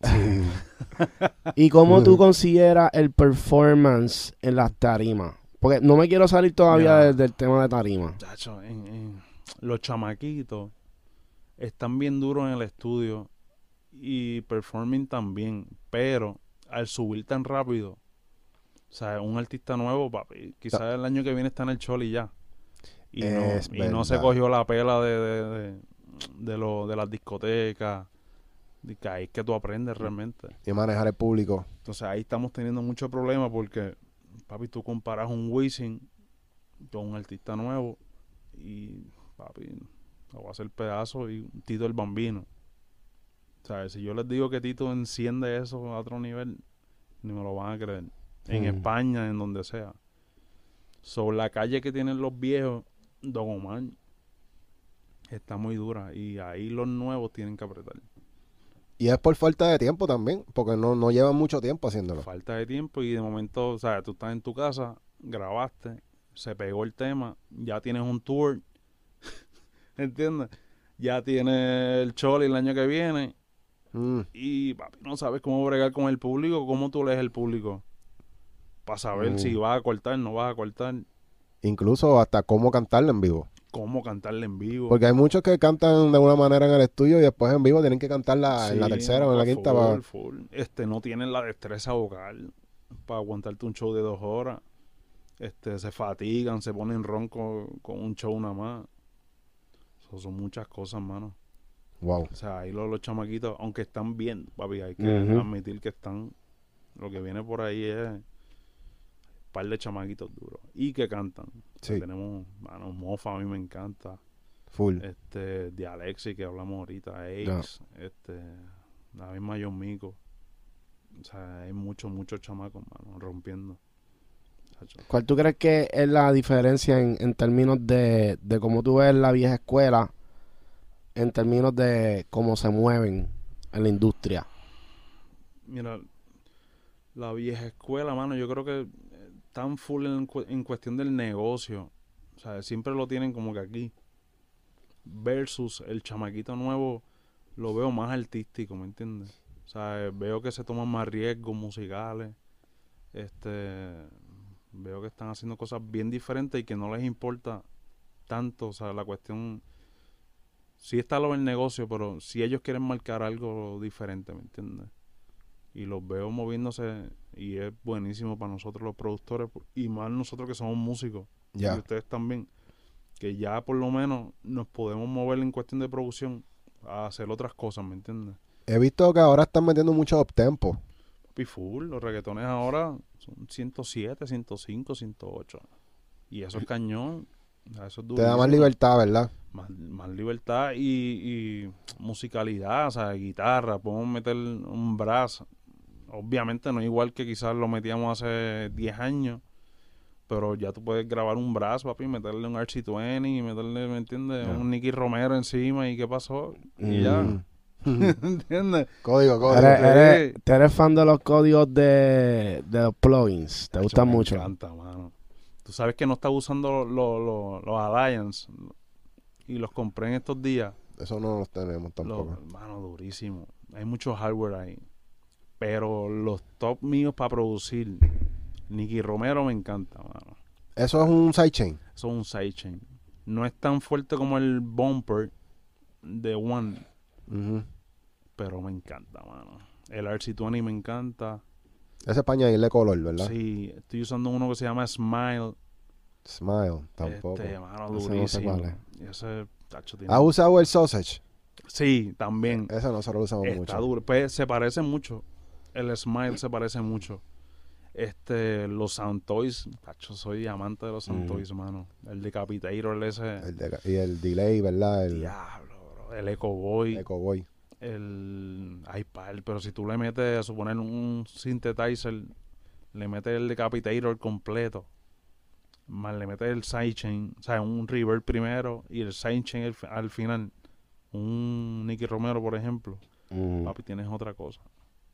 ¿Y cómo tú consideras el performance en las tarimas? Porque no me quiero salir todavía del, del tema de tarima. Chacho, en- en- los chamaquitos están bien duros en el estudio y performing también, pero al subir tan rápido, o sea, un artista nuevo, papi, quizás el año que viene está en el Choli ya. Y, no, Es y no se cogió la pela de, de, de, de lo, de las discotecas, que ahí es que tú aprendes realmente. Y manejar el público. Entonces ahí estamos teniendo mucho problema porque, papi, tú comparas un Wisin con un artista nuevo y, papi, lo va a hacer pedazo y un Tito el Bambino. O sea, si yo les digo que Tito enciende eso a otro nivel, ni me lo van a creer. En Mm. España, en donde sea. Sobre la calle que tienen los viejos, Don Omar está muy dura y ahí los nuevos tienen que apretar. Y es por falta de tiempo también, porque no, no llevan mucho tiempo haciéndolo. falta de tiempo y de momento, o sea, tú estás en tu casa, grabaste, se pegó el tema, ya tienes un tour, ¿entiendes? Ya tienes el choli el año que viene Mm. y papi, no sabes cómo bregar con el público, cómo tú lees el público, para saber Mm. si vas a cortar, no vas a cortar, Incluso hasta cómo cantarla en vivo. Cómo cantarle en vivo. Porque hay muchos que cantan de una manera en el estudio y después en vivo tienen que cantarla en la Sí, tercera o en la full, quinta. pa- full. Este, no tienen la destreza vocal para aguantarte un show de dos horas. Este, se fatigan, se ponen ronco con un show nada más. Eso son muchas cosas, mano. Wow. O sea, ahí los, los chamaquitos, aunque están bien, papi, hay que admitir que están. Lo que viene por ahí es par de chamaquitos duros. Y que cantan. O sea, Sí. Tenemos, mano, Mofa, a mí me encanta Full. este de Alexi que hablamos ahorita, Ace, este la misma John Mico. O sea, hay muchos, muchos chamacos, mano, rompiendo. ¿Cuál tú crees que es la diferencia en, en términos de, de cómo tú ves la vieja escuela, en términos de cómo se mueven en la industria? Mira, la vieja escuela, mano, yo creo que tan full en, en cuestión del negocio. O sea, siempre lo tienen como que aquí. Versus el chamaquito nuevo, lo veo más artístico, ¿me entiendes? O sea, veo que se toman más riesgos musicales. Este, veo que están haciendo cosas bien diferentes y que no les importa tanto. O sea, la cuestión. Sí está lo del negocio, pero si ellos quieren marcar algo diferente, ¿me entiendes? Y los veo moviéndose y es buenísimo para nosotros los productores y más nosotros que somos músicos Ya. y ustedes también que ya por lo menos nos podemos mover en cuestión de producción a hacer otras cosas ¿me entiendes? He visto que ahora están metiendo mucho uptempo. Papi full los reggaetones ahora son 107 105 108 y eso es cañón eso es Te da más libertad, ¿verdad? más, más libertad y, y musicalidad, o sea, guitarra, podemos meter un brass. Obviamente no es igual que quizás lo metíamos hace 10 años, pero ya tú puedes grabar un brass, papi, meterle un RC20 y meterle, ¿me entiendes? Ya. Un Nicky Romero encima y qué pasó. Y ya, Mm. ¿entiendes? código, código. ¿Eres, eres- tú eres fan de los códigos de, de los plugins? ¿Te gustan me mucho? encanta, mano. Tú sabes que no está usando los los- los Alliance y los compré en estos días. Eso no los tenemos tampoco. Lo, mano, durísimo. Hay mucho hardware ahí. Pero los top míos para producir, Nicky Romero me encanta, mano. Eso es un sidechain. Eso es un sidechain. No es tan fuerte como el bumper de One, pero me encanta, mano. El RC20 me encanta. Ese es para añadirle color, ¿verdad? Sí, estoy usando uno que se llama Smile. Smile, tampoco. Este, mano, no sé durísimo. Y ese, tacho, tiene- ¿Has usado el sausage? Sí, también. Ese nosotros lo usamos Está mucho. duro. Pues se parece mucho. El Smile se parece mucho. Este, los Sound Toys, tacho, soy amante de los Sound Mm. Toys, mano. El Decapitator, ese. El de- y el delay, ¿verdad? El Diablo, bro. El Echo Boy, Echo Boy. el iPad. Pero si tú le metes, a suponer, un synthesizer, le metes el Decapitator completo. Más le metes el sidechain, o sea, un reverb primero y el sidechain al, fi- al final. Un Nicky Romero, por ejemplo. Mm. Papi, tienes otra cosa.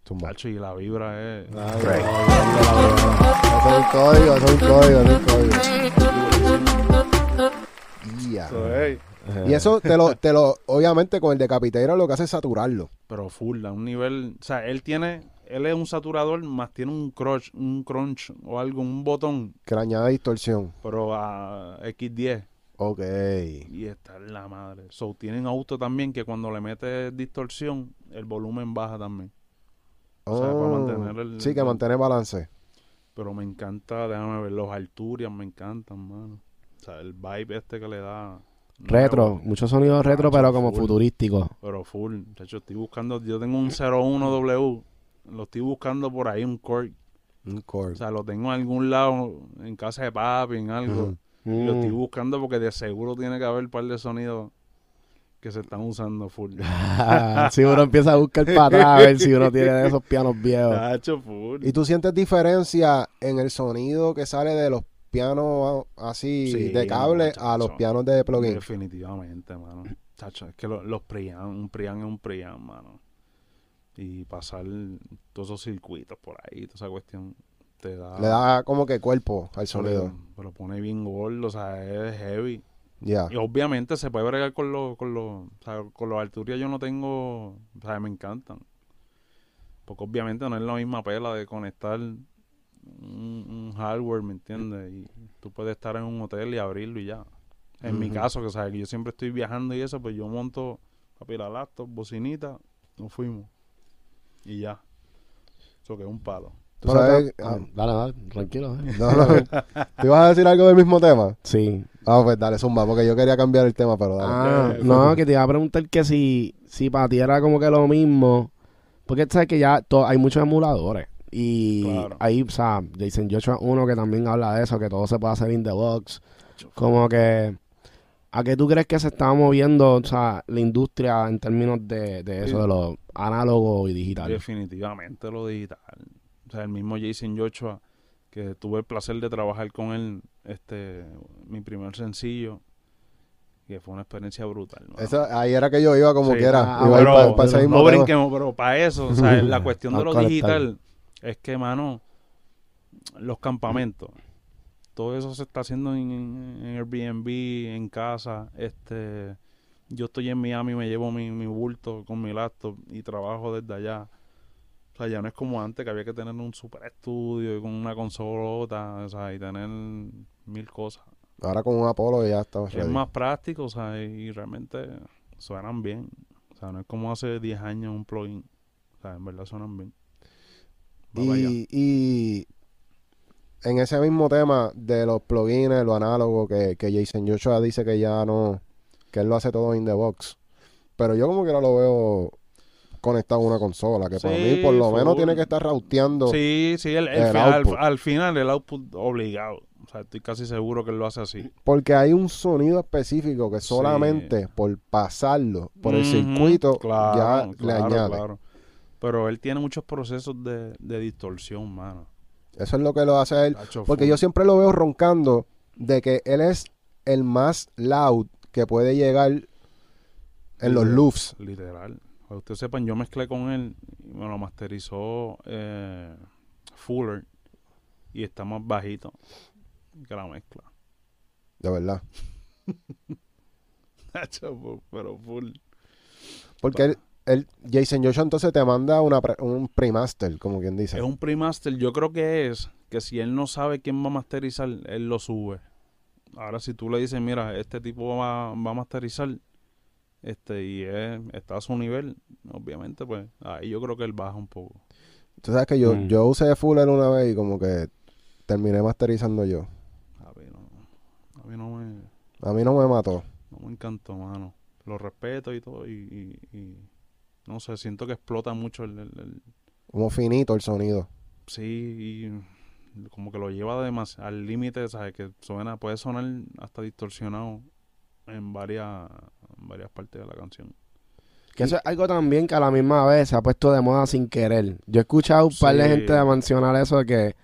Tacho, y la vibra es... Ay, ay, ay, ay, Eso es un código, eso es un código, eso es un código. Y eso te lo, te lo, obviamente con el decapitero lo que hace es saturarlo. Pero full, a un nivel... O sea, él tiene... Él es un saturador, más tiene un crunch, un crunch o algo, un botón, Que le añade distorsión. pero a X10. Ok. Y está en la madre. So, tienen auto también que cuando le metes distorsión, el volumen baja también. O sea, para mantener el- Sí, que el- mantiene balance. Pero me encanta, déjame ver, los Arturias me encantan, mano. O sea, el vibe este que le da. Retro, muchos sonidos retro, pero como full. futurísticos. Pero full. De hecho, estoy buscando, yo tengo un 01W. Lo estoy buscando por ahí, un Korg. Un chord. O sea, lo tengo en algún lado, en casa de papi, en algo. Lo estoy Mm. buscando porque de seguro tiene que haber un par de sonidos que se están usando full. si uno empieza a buscar para atrás a ver si uno tiene esos pianos viejos. Full. ¿Y tú sientes diferencia en el sonido que sale de los pianos ah, así Sí, de cable a los pianos de plugin? Definitivamente, mano. Chacho, es que lo- los Priam, un Priam es un Priam, mano. Y pasar todos esos circuitos por ahí, toda esa cuestión, te da... Le da como que cuerpo al sonido. Pero, pero pone bien gordo, o sea, es heavy. Ya. Y obviamente se puede bregar con los, con los, o sea, con los Arturia yo no tengo, o sea, me encantan. Porque obviamente no es la misma pela de conectar un, un hardware, ¿me entiendes? Y tú puedes estar en un hotel y abrirlo y ya. En mi caso, que sabes que yo siempre estoy viajando y eso, pues yo monto papi la laptop, bocinita, nos fuimos. Y ya. Eso que es un palo. ¿Tú sabes? te- ah, dale, dale, tranquilo. eh. No, no. ¿Te ibas a decir algo del mismo tema? Sí. Ah, pues dale, zumba, porque yo quería cambiar el tema, pero dale. Ah, Eh, no, que te iba a preguntar que si, si para ti era como que lo mismo. Porque sabes que ya to- hay muchos emuladores. Y Claro. ahí, o sea, Jason Joshua uno que también habla de eso, que todo se puede hacer in the box. Como que, ¿a qué tú crees que se está moviendo, o sea, la industria en términos de, de eso, Sí. de lo análogo y digital? Definitivamente lo digital. O sea, el mismo Jason Joshua, que tuve el placer de trabajar con él, este, mi primer sencillo, que fue una experiencia brutal. ¿no? Eso, ahí era que yo iba como Sí. quiera. Ah, iba pero, pero no brinquemos, pero para eso, o sea, la cuestión de lo digital es que, mano, los campamentos, todo eso se está haciendo en, en Airbnb, en casa, este, yo estoy en Miami, me llevo mi, mi bulto con mi laptop y trabajo desde allá. O sea, ya no es como antes que había que tener un super estudio y con una consolota, o sea, y tener mil cosas. Ahora con un Apolo ya estamos Es ready. más práctico, o sea, y realmente suenan bien. O sea, no es como hace 10 años un plugin. O sea, en verdad suenan bien. Va. Y, y en ese mismo tema de los plugins, lo análogo, que, que Jason Joshua dice que ya no, que él lo hace todo in the box. Pero yo como que no lo veo conectado a una consola, que para Sí, mí por lo menos tiene que estar rauteando. Sí, sí, el, el el fi- al, final el output obligado. O sea, estoy casi seguro que él lo hace así. Porque hay un sonido específico que Sí. solamente por pasarlo por el circuito claro, ya le añade. claro. Pero él tiene muchos procesos de, de distorsión, mano. Eso es lo que lo hace a él. Porque full. yo siempre lo veo roncando de que él es el más loud que puede llegar en los loops. Literal. Para que ustedes sepan, yo mezclé con él y me lo masterizó eh, Fuller y está más bajito que la mezcla. De verdad. Pero full. Porque él, él- Jason Joshua entonces te manda una pre- un pre-master, como quien dice. Es un pre-master, yo creo que es que si él no sabe quién va a masterizar, él lo sube. Ahora si tú le dices, mira, este tipo va, va a masterizar, este, y es- está a su nivel, obviamente, pues ahí yo creo que él baja un poco. Tú sabes que yo, Mm. yo usé Fuller una vez y como que terminé masterizando yo. A mí no, a mí no me, A mí no me mató. no me encantó, mano. Lo respeto y todo, y, y- y no sé, siento que explota mucho el, el- el- Como finito el sonido. sí, y como que lo lleva demas- al límite, ¿sabes? Que suena, puede sonar hasta distorsionado en varias, en varias partes de la canción. Que eso es algo también que a la misma vez se ha puesto de moda sin querer. Yo he escuchado un par de gente de mencionar eso de que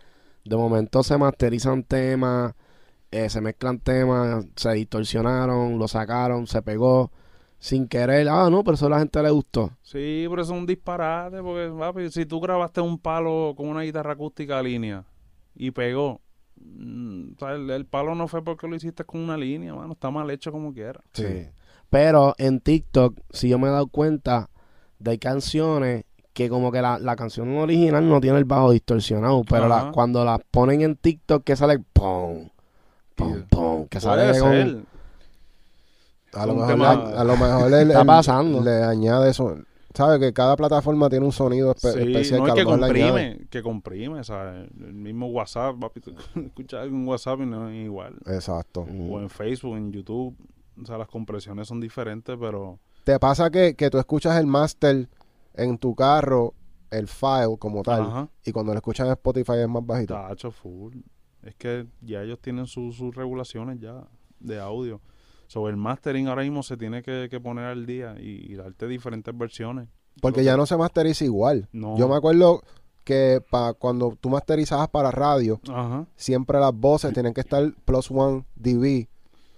de momento se masterizan temas, eh, se mezclan temas, se distorsionaron, lo sacaron, se pegó. sin querer, ah, no, pero eso a la gente le gustó. Sí, pero eso es un disparate, porque papi, si tú grabaste un palo con una guitarra acústica a línea y pegó, o sea, el, el palo no fue porque lo hiciste con una línea, mano, está mal hecho como quiera. Sí. Pero en TikTok, si yo me he dado cuenta de canciones que como que la, la canción original no tiene el bajo distorsionado, pero la- cuando las ponen en TikTok que sale pum, pum, Sí. pum, que sale con-. A lo mejor, tema- le- a lo mejor él, Está él pasando. le añade eso. ¿Sabes? Que cada plataforma tiene un sonido espe- Sí, especial no es que añade. comprime, que comprime, ¿sabes? El mismo WhatsApp, papi, escuchas en WhatsApp y no es igual. Exacto. O en Facebook, en YouTube, o sea, las compresiones son diferentes, pero ¿Te pasa que, que tú escuchas el master en tu carro, el file como tal, Ajá. y cuando lo escuchas en Spotify es más bajito? Tacho, full. Es que ya ellos tienen su- sus regulaciones ya de audio. Sobre el mastering ahora mismo se tiene que, que poner al día y, y darte diferentes versiones. Porque ya no se masteriza igual. No. Yo me acuerdo que pa, cuando tú masterizabas para radio, Ajá. siempre las voces tienen que estar plus one dB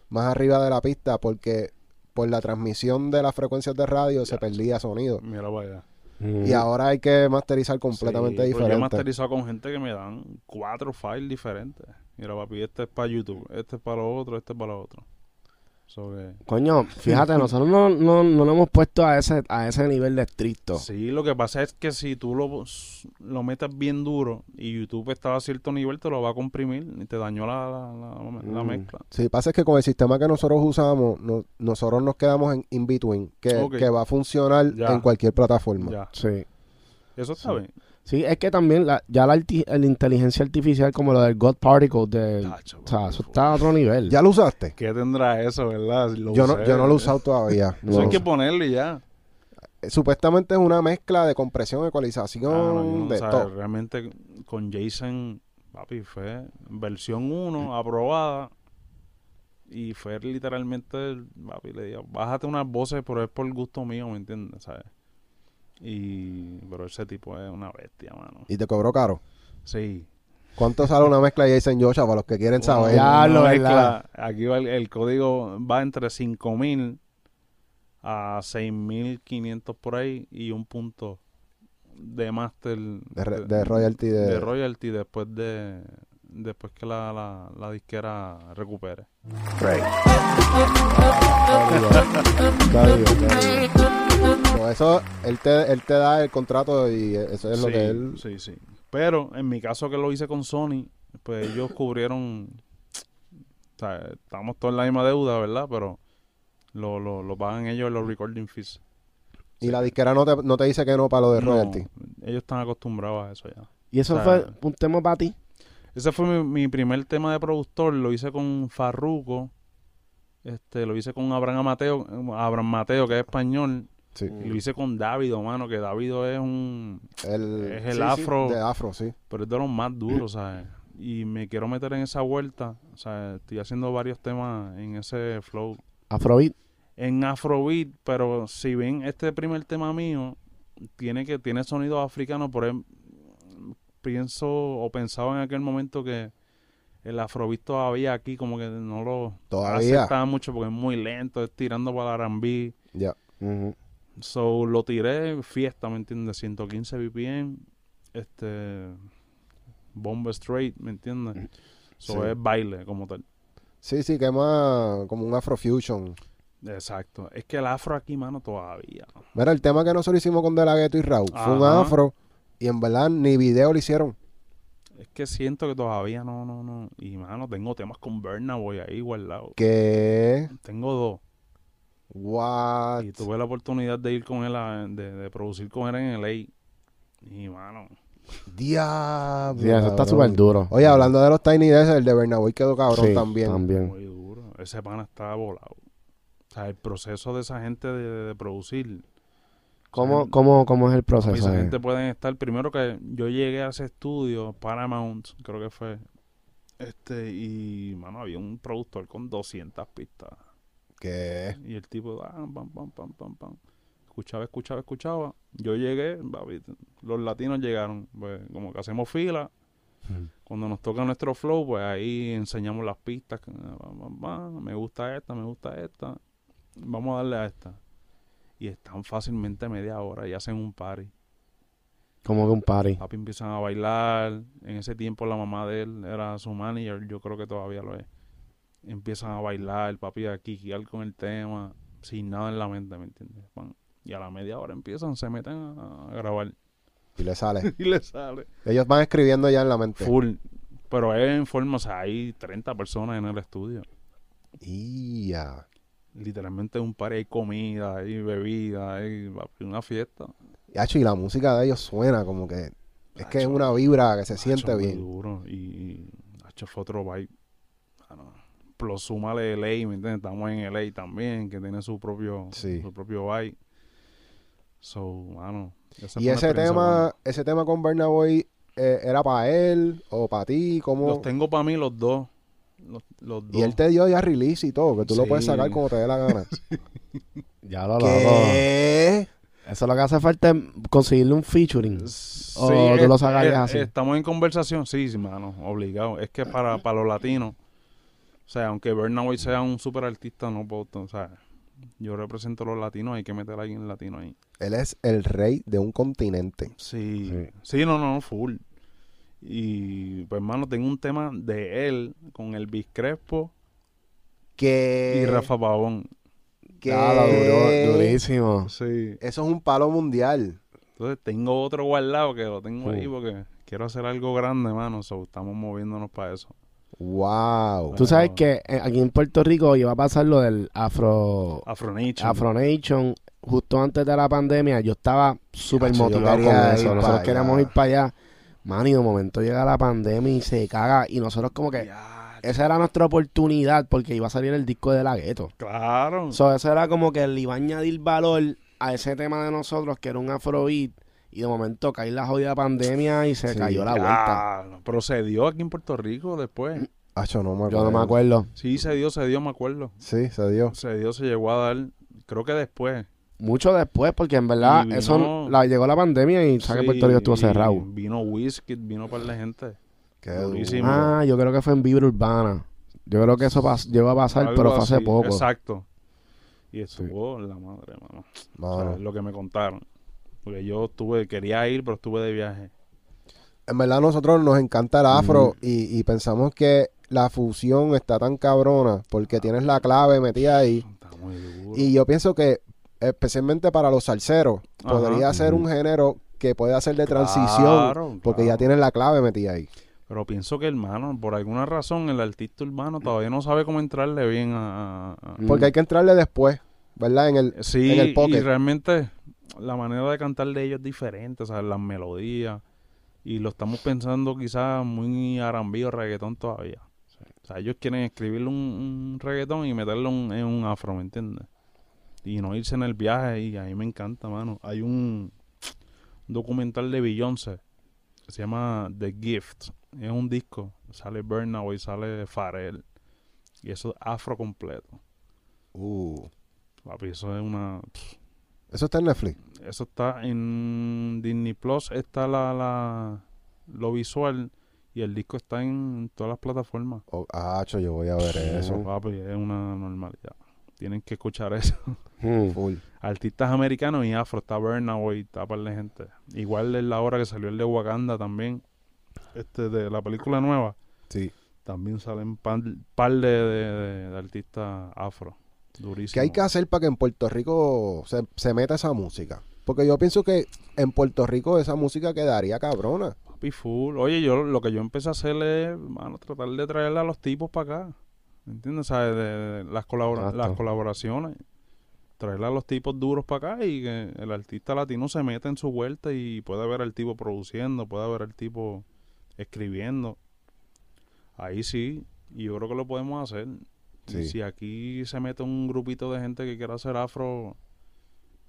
más arriba de la pista porque por la transmisión de las frecuencias de radio se perdía sonido. Mira para allá. Mm. Y ahora hay que masterizar completamente Sí, pero Yo he diferente. masterizado con gente que me dan cuatro files diferentes. Mira, papi, este es para YouTube, este es para lo otro, este es para lo otro. So que- Coño, fíjate, nosotros no, no, no lo hemos puesto a ese, a ese nivel de estricto. Sí, lo que pasa es que si tú lo, lo metes bien duro y YouTube está a cierto nivel, te lo va a comprimir y te dañó la, la, la- la Mm. mezcla. Sí, pasa es que con el sistema que nosotros usamos, no- nosotros nos quedamos en in-between, que, Ok. que va a funcionar Ya. en cualquier plataforma. Ya, Sí. eso está Sí. bien. Sí, es que también la, ya la, la inteligencia artificial como lo del God Particle, de, Tacho, o sea, eso está a otro nivel. ¿Ya lo usaste? ¿Qué tendrá eso, verdad? Lo Yo no, yo no lo he usado todavía. No. Eso hay que ponerle ya. Eh, Supuestamente es una mezcla de compresión, ecualización, Ah, no, no, de o sea, todo. Realmente con Jason, papi, fue versión 1 aprobada. Y fue literalmente, papi, le digo, bájate unas voces, pero es por gusto mío, ¿me entiendes? ¿Sabes? Y, pero ese tipo es una bestia, mano. Y te cobró caro. Sí. ¿Cuánto sale una mezcla de Jason Joshua para los que quieren saber? Ya. Lo mezcla, Aquí va el, el código va entre 5000 a 6500 por ahí y un punto de máster De, royalty de... de royalty después de después que la, la, la disquera recupere. Eso, él te, él te da el contrato y eso es lo que él... sí, sí. Pero en mi caso que lo hice con Sony, pues ellos cubrieron, o sea, estamos todos en la misma deuda, ¿verdad? Pero lo, lo, lo pagan ellos en los recording fees. Y la disquera no te, no te dice que no para lo de No, royalty. ellos están acostumbrados a eso ya. ¿Y eso O sea, fue un tema para ti? Ese fue mi, mi primer tema de productor, lo hice con Farruko, este, lo hice con Abraham Mateo, Abraham Mateo que es español, Sí. y lo hice con Davido, mano, que Davido es un, El, Es el sí, sí, afro. de afro, sí. pero es de los más duros, ¿sabes? Y me quiero meter en esa vuelta, o sea, estoy haciendo varios temas en ese flow, Afrobeat. en Afrobeat, pero si ven este primer tema mío, tiene que tiene sonido africano, por em- pienso o pensaba en aquel momento que el Afrobeat todavía aquí como que no lo Todavía. aceptaba mucho porque es muy lento, es tirando para el R&B. Ya. Ujú. So, lo tiré fiesta, ¿me entiendes? 115 BPM, este, bomba straight, ¿me entiendes? So, Sí. es baile como tal. Sí, sí, que es más como un afrofusion. Exacto. Es que el afro aquí, mano, todavía. Mira, el tema que nosotros hicimos con De La Ghetto y Raúl fue un afro y en verdad ni video lo hicieron. Es que siento que todavía no, no, no. Y, mano, tengo temas con Burna Boy ahí guardado. Que... Tengo dos. What? Y tuve la oportunidad de ir con él, a- de, de producir con él en LA. Y, mano, Diablo. Sí, eso está súper duro. Oye, hablando de los Tiny Desk, el de Bernaboy quedó cabrón Sí, también. También. muy duro. Ese pana estaba volado. O sea, el proceso de esa gente de, de producir. ¿Cómo, cómo, ¿Cómo es el proceso? esa gente pueden estar. Primero que yo llegué a ese estudio, Paramount, creo que fue. Este, y, mano, había un productor con 200 pistas. Que... Y el tipo, ah, pam, pam, pam, pam, pam. Escuchaba, escuchaba, escuchaba. Yo llegué, papi, los latinos llegaron. Pues, como que hacemos fila. Cuando nos toca nuestro flow, pues ahí enseñamos las pistas. ah, pam, pam, Me gusta esta, me gusta esta. Vamos a darle a esta. y están fácilmente media hora y hacen un party. Como que un party. Papi empiezan a bailar. En ese tiempo la mamá de él era su manager, yo creo que todavía lo es. Empiezan a bailar, el papi a quiquear con el tema, sin nada en la mente, ¿me entiendes? Y a la media hora empiezan, se meten a, a grabar. Y le sale. y les sale. Ellos van escribiendo ya en la mente. Full. Pero es en forma, o sea, hay 30 personas en el estudio. Y ya. Literalmente un par, hay comida, hay bebida, hay papi, una fiesta. Hacho, y la música de ellos suena como que. Es que es una vibra que se siente bien. duro. Y, y hacho, fue otro vibe. Ah, no. Plus, súmale LA, ¿me entiendes? Estamos en LA también, que tiene su propio, Sí. su propio vibe. So, mano. esa Y ese tema, buena. ese tema con Burna Boy, eh, ¿era para él o para ti? ¿Cómo? Los tengo para mí los dos. Los, los dos. Y él te dio ya release y todo, que tú lo puedes sacar como te dé la gana. Ya lo. ¿Qué? Eso lo que hace falta es conseguirle un featuring. Sí, ¿O tú lo es- sacarías es- así? Estamos en conversación, sí, sí, mano, obligado. Es que para, para los latinos, sea, aunque Burna Boy sea un super artista, no puedo, o sea, yo represento a los latinos, hay que meter a alguien latino ahí. Él es el rey de un continente. Sí, Sí. sí, no, no, full. Y pues, hermano, tengo un tema de él con el Crespo Que. y Rafa Pavón. que- duró, durísimo. Sí. Eso es un palo mundial. Entonces tengo otro guardado que lo tengo ahí porque quiero hacer algo grande, mano. So, estamos moviéndonos para eso. Wow. Tú sabes que eh, aquí en Puerto Rico iba a pasar lo del Afro Afronation. Afro Nation. Justo antes de la pandemia, yo estaba súper motivado con eso. Nosotros queríamos ir para allá. Man, y de momento llega la pandemia y se caga. Y nosotros, como que Ya, esa era nuestra oportunidad porque iba a salir el disco de la gueto. Claro. So, eso era como que le iba a añadir valor a ese tema de nosotros, que era un afrobeat. Y de momento cae la jodida pandemia y se Sí. cayó la vuelta. Ya, Procedió aquí en Puerto Rico después. Hacho, no me Yo no me acuerdo. Sí, se dio, se dio, me acuerdo. Sí, se dio. Se dio, se llegó a dar. Creo que después. Mucho después, porque en verdad vino- eso la, llegó la pandemia y sabe que Sí, Puerto Rico estuvo cerrado. Vino Whisky, vino para la gente. Qué Durísimo. Ah, yo creo que fue en Vibra Urbana. Yo creo que eso pas- llegó a pasar, Algo pero fue hace así, poco. Exacto. Y estuvo la madre, mano. O sea, lo que me contaron. Porque yo estuve, quería ir, pero estuve de viaje. En verdad, a nosotros nos encanta el afro y, y pensamos que la fusión está tan cabrona porque tienes la clave metida ahí. Está muy duro. Y yo pienso que, especialmente para los salseros, Ajá. podría ser un género que puede hacer de transición Claro, porque claro. ya tienes la clave metida ahí. Pero pienso que, hermano, por alguna razón, el artista urbano todavía no sabe cómo entrarle bien a... a- a- Mm. Porque hay que entrarle después, ¿verdad? En el, Sí, en el y pocket. realmente la manera de cantar de ellos es diferente, o sea, las melodías. Y lo estamos pensando quizás muy arambío reggaetón todavía. O sea, ellos quieren escribirle un, un reggaetón y meterlo en, en un afro, ¿me entiendes? Y no irse en el viaje y a mí me encanta, mano. Hay un documental de Beyoncé que se llama The Gift. Es un disco. Sale Burna Boy, sale Pharrell. Y eso es afro completo. Uh, Papi, eso es una... eso está en Netflix. Eso está en Disney Plus, está la, la lo visual y el disco está en todas las plataformas. Oh, acho, yo voy a ver Eso, eso. papi, es una normalidad. Tienen que escuchar eso. Mm. Full. Artistas americanos y afro, está Burna Boy, está par de gente. Igual es la hora que salió el de Wakanda también, este de la película nueva, Sí. también salen par, par de, de- de- de artistas afro. Durísimo. ¿Qué hay que hacer para que en Puerto Rico se, se meta esa música? Porque yo pienso que en Puerto Rico esa música quedaría cabrona. Papi full. Oye, yo lo que yo empecé a hacer es, mano, tratar de traerle a los tipos para acá. ¿Me entiendes? ¿Sabes? De, de las, colabora- Exacto. las colaboraciones. Traerle a los tipos duros para acá y que el artista latino se meta en su vuelta y pueda ver al tipo produciendo, pueda ver al tipo escribiendo. Ahí sí, y yo creo que lo podemos hacer. Sí. si aquí se mete un grupito de gente que quiera hacer afro,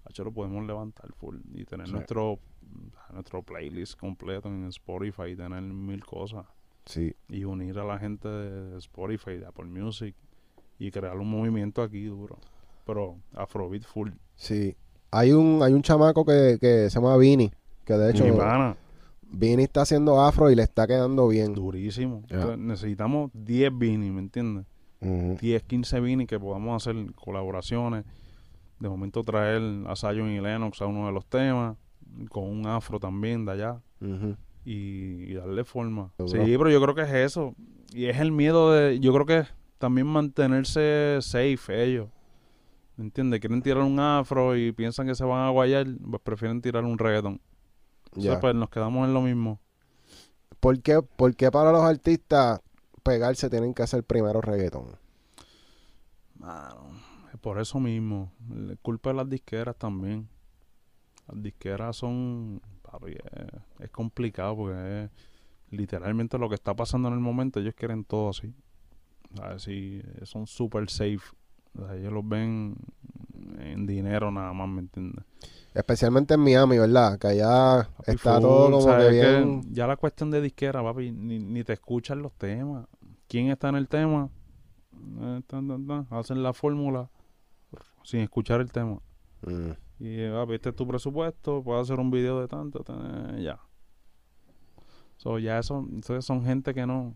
hacho, lo podemos levantar full y tener Sí. nuestro nuestro playlist completo en Spotify y tener mil cosas Sí. y unir a la gente de Spotify, de Apple Music y crear un movimiento aquí duro. Pero Afrobeat full. Sí. Hay un, hay un chamaco que, que se llama Vini, que de hecho Mi pana, Vini está haciendo afro y le está quedando bien. durísimo. Necesitamos 10 Vini, ¿me entiendes? Ujú. 10, 15 Vini que podamos hacer colaboraciones De momento traer a Zion y Lennox a uno de los temas, con un afro también de allá, y, y darle forma. Sí, pero yo creo que es eso. Y es el miedo de, yo creo que también mantenerse safe ellos. ¿Me entiendes? Quieren tirar un afro y piensan que se van a guayar, pues prefieren tirar un reggaeton. O sea, pues nos quedamos en lo mismo. ¿Por, qué, por qué para los artistas pegarse tienen que hacer primero reggaetón? Mano, por eso mismo. Culpa de las disqueras también. Las disqueras son. papi, es, complicado porque es literalmente lo que está pasando en el momento. Ellos quieren todo así. Así son super safe. Ellos los ven en dinero nada más, ¿me entiendes? Especialmente en Miami, ¿verdad? Que allá Papi, está full, todo como ¿sabes? que bien... ya la cuestión de disquera, papi, ni, ni te escuchan los temas. ¿Quién está en el tema? Eh, tan, tan, tan, Hacen la fórmula sin escuchar el tema. Mm. Y eh, papi, este es tu presupuesto, puedes hacer un video de tanto, tan, ya. So, ya eso, entonces son gente que no.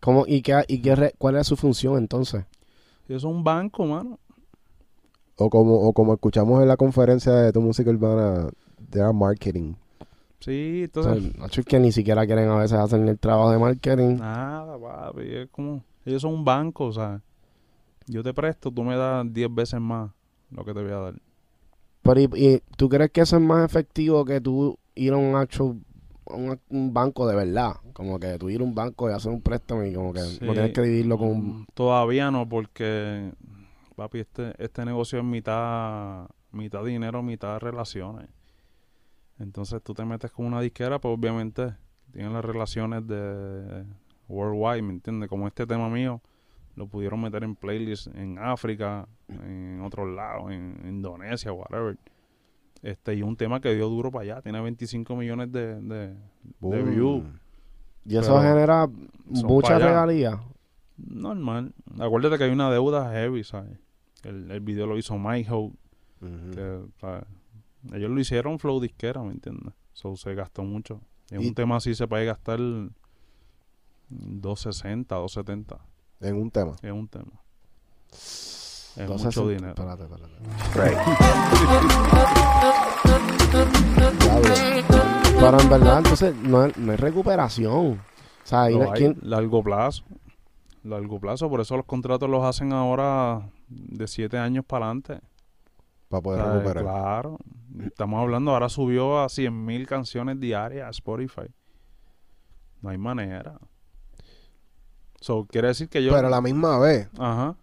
¿Cómo, y qué, y qué cuál es su función entonces? Eso es un banco, mano. O como, o como escuchamos en la conferencia de tu música urbana, de marketing. Sí, O sea, entonces. es que ni siquiera quieren a veces hacer el trabajo de marketing. Nada, papi, es como. Ellos son un banco, o sea. Yo te presto, tú me das 10 veces más lo que te voy a dar. Pero y, y tú crees que eso es más efectivo que tú ir a un actual a un, un banco de verdad? Como que tú ir a un banco y hacer un préstamo y como que Sí. no tienes que dividirlo con un... Mm, Todavía no, porque, papi, este, este negocio es mitad, mitad dinero, mitad relaciones. Entonces tú te metes con una disquera, pues obviamente tienen las relaciones de worldwide, ¿me entiendes? Como este tema mío, lo pudieron meter en playlists en África, en otros lados, en Indonesia, whatever. Este, y un tema que dio duro para allá, tiene 25 millones de, de, de views. Y eso genera mucha regalía. Normal. Acuérdate que hay una deuda heavy, ¿sabes? El, el video lo hizo Myho, Ujú. que, ¿sabes? Ellos lo hicieron flow disquera, ¿me entiendes? So, se gastó mucho. En un tema así se puede gastar 260, 270 En un tema. en un tema. Es mucho dinero. Espérate, espérate. Pero en verdad, entonces, no, es- no hay recuperación. O sea, no- hay, ¿quién- largo plazo. Largo plazo, por eso los contratos los hacen ahora de 7 años para adelante. Para poder ¿Sabes? recuperar. Claro. Estamos hablando, ahora subió a 100 mil canciones diarias a Spotify. No hay manera. So, quiere decir que yo... Pero a la misma vez, Ajá.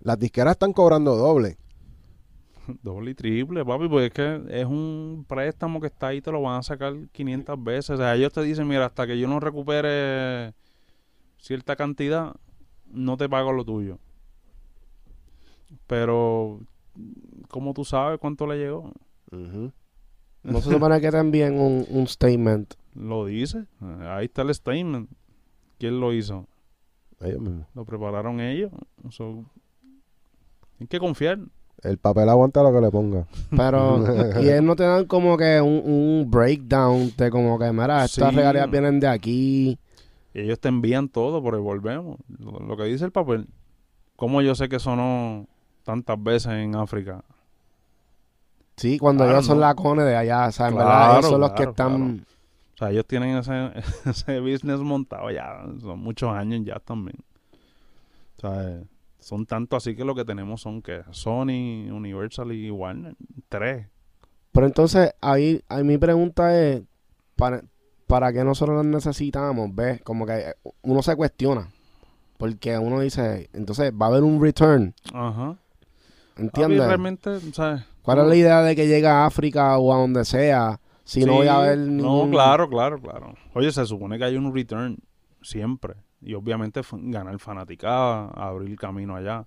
las disqueras están cobrando doble. Doble y triple, papi, porque es que es un préstamo que está ahí, te lo van a sacar 500 veces. O sea, ellos te dicen, mira, hasta que yo no recupere cierta cantidad, no te pago lo tuyo. Pero, ¿cómo tú sabes cuánto le llegó? No se supone que te envíen un, un statement. Lo dice. Ahí está el statement. ¿Quién lo hizo? Ellos mismos. Lo prepararon ellos. So, hay que confiar. El papel aguanta lo que le ponga. Pero, y ellos no te dan como que un, un breakdown de como que, mira, estas Sí. regalías vienen de aquí. Y ellos te envían todo, pero volvemos. Lo, lo que dice el papel. ¿Cómo yo sé que sonó tantas veces en África? Sí, cuando Claro, ellos son no. la cone de allá, o sea, en Claro, verdad, ellos son los que están... O sea, ellos tienen ese, ese business montado ya. Son muchos años ya también. O sea, son tanto así que lo que tenemos son que Sony, Universal y Warner. Tres. Pero entonces, ahí, ahí mi pregunta es, ¿para, ¿para qué nosotros los necesitamos? ¿Ves? Como que uno se cuestiona. Porque uno dice, entonces va a haber un return, Ajá. ¿Entiendes? Papi, realmente, ¿sabes? ¿Cuál es la idea de que llegue a África o a donde sea si no voy a ver No, claro, claro, claro. Oye, se supone que hay un return siempre. Y obviamente ganar fanaticada, abrir camino allá.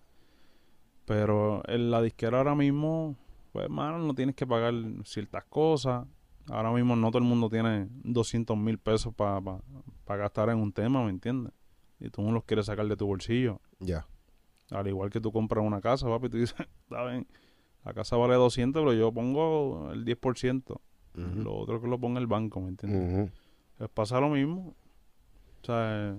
Pero en la disquera ahora mismo, pues, mano, no tienes que pagar ciertas cosas. Ahora mismo no todo el mundo tiene 200 mil pesos para gastar en un tema, ¿me entiendes? Y tú no los quieres sacar de tu bolsillo. Ya. Al igual que tú compras una casa, papi, tú dices, está bien, la casa vale 200, pero yo pongo el 10%. Ujú. Lo otro que lo ponga el banco, ¿me entiendes? Pues pasa lo mismo. O sea,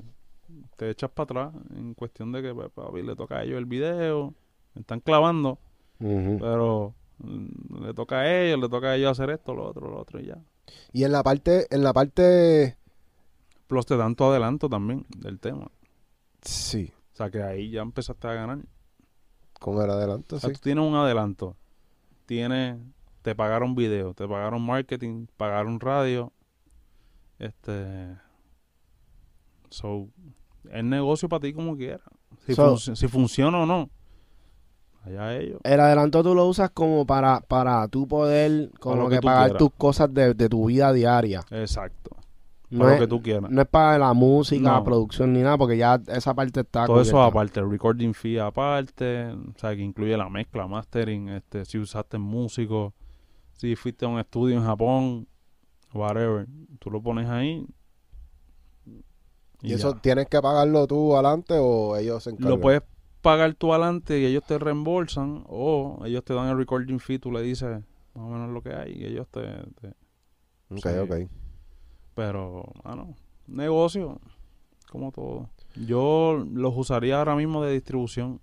te echas para atrás en cuestión de que, pues, papi, le toca a ellos el video, me están clavando. Pero mm, le toca a ellos, le toca a ellos hacer esto, lo otro, lo otro y ya. Y en la parte, en la parte, Plus te dan tu adelanto también del tema. sí, sea que ahí ya empezaste a ganar. con el adelanto, O sí. sea, tú tienes un adelanto. Tienes, te pagaron video, te pagaron marketing, pagaron radio. Este. So, es negocio para ti como quieras. Si, So- func- si funciona o no. Allá ellos. El adelanto tú lo usas como para, para tú poder como lo que pagar quieras. tus cosas de, de tu vida diaria. Exacto. No Para es, lo que tú quieras. no es para la música, No. la producción ni nada, porque ya esa parte está Todo eso aparte, el recording fee aparte, o sea, que incluye la mezcla, mastering, este, si usaste músico, si fuiste a un estudio en Japón, whatever, tú lo pones ahí. ¿Y eso ya. tienes que pagarlo tú adelante o ellos se encargan? lo puedes pagar tú adelante y ellos te reembolsan, o ellos te dan el recording fee, tú le dices más o menos lo que hay y ellos te... te- Ok, sí. ok. Pero, bueno, negocio, como todo. Yo los usaría ahora mismo de distribución.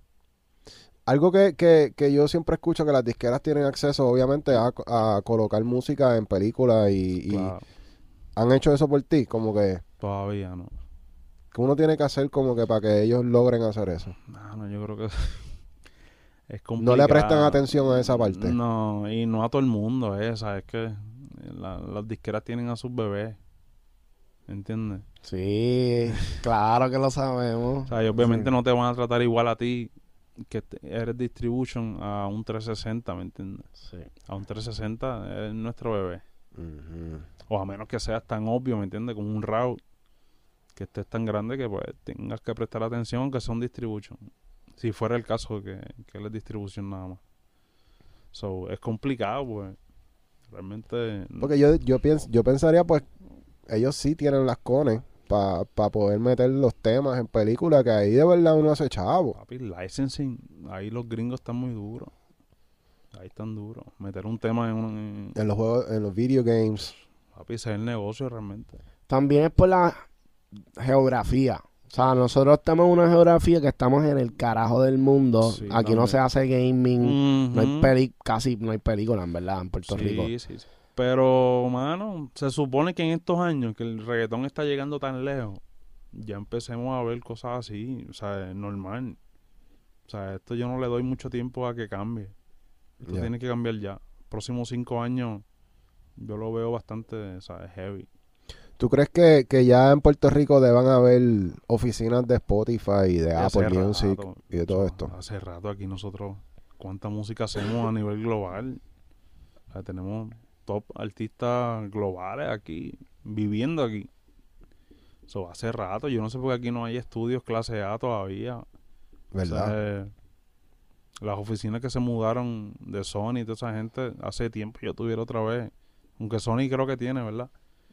Algo que, que, que yo siempre escucho que las disqueras tienen acceso, obviamente, a, a colocar música en películas y, han hecho eso por ti, como que, todavía no. que uno tiene que hacer como que para que ellos logren hacer eso. No, no, yo creo que es complicado. No le prestan atención a esa parte. No, y no a todo el mundo, eh, ¿sabes? que la- las disqueras tienen a sus bebés, ¿entiendes? Sí, claro que lo sabemos. O sea, y obviamente Sí. no te van a tratar igual a ti que eres distribution a un 360, ¿me entiendes? Sí. A un 360 es nuestro bebé. O a menos que seas tan obvio, ¿me entiendes? Como un route que estés tan grande que pues tengas que prestar atención aunque sea un distribution. Si fuera el caso que, que él es distribución nada más. So, es complicado, pues. Realmente. no- Porque yo, yo, pienso, yo pensaría, pues, ellos sí tienen las cones para poder meter los temas en películas, que ahí de verdad uno hace chavo. Papi, licensing. Ahí los gringos están muy duros. Ahí están duros. Meter un tema en un. en- En los juegos, en los video games. papi, ese es el negocio realmente. También es por la geografía. O sea, nosotros estamos en una geografía que estamos en el carajo del mundo. Sí, Aquí no se hace gaming. No hay peli casi no hay película, en verdad, en Puerto sí, Rico. Sí, sí. Pero, mano, se supone que en estos años que el reggaetón está llegando tan lejos, ya empecemos a ver cosas así, o sea, normal. O sea, esto yo no le doy mucho tiempo a que cambie. Esto tiene que cambiar ya. Próximos cinco años, yo lo veo bastante, o sea, heavy. ¿Tú crees que, que ya en Puerto Rico deban haber oficinas de Spotify y de Hace Apple Music rato, y de todo esto? Hace rato aquí nosotros, cuánta música hacemos a nivel global. O sea, tenemos top artistas globales aquí, viviendo aquí. Eso hace rato. Yo no sé por qué aquí no hay estudios clase A todavía. ¿Verdad? O sea, las oficinas que se mudaron de Sony y toda esa gente, hace tiempo yo tuviera otra vez. Aunque Sony creo que tiene, ¿verdad?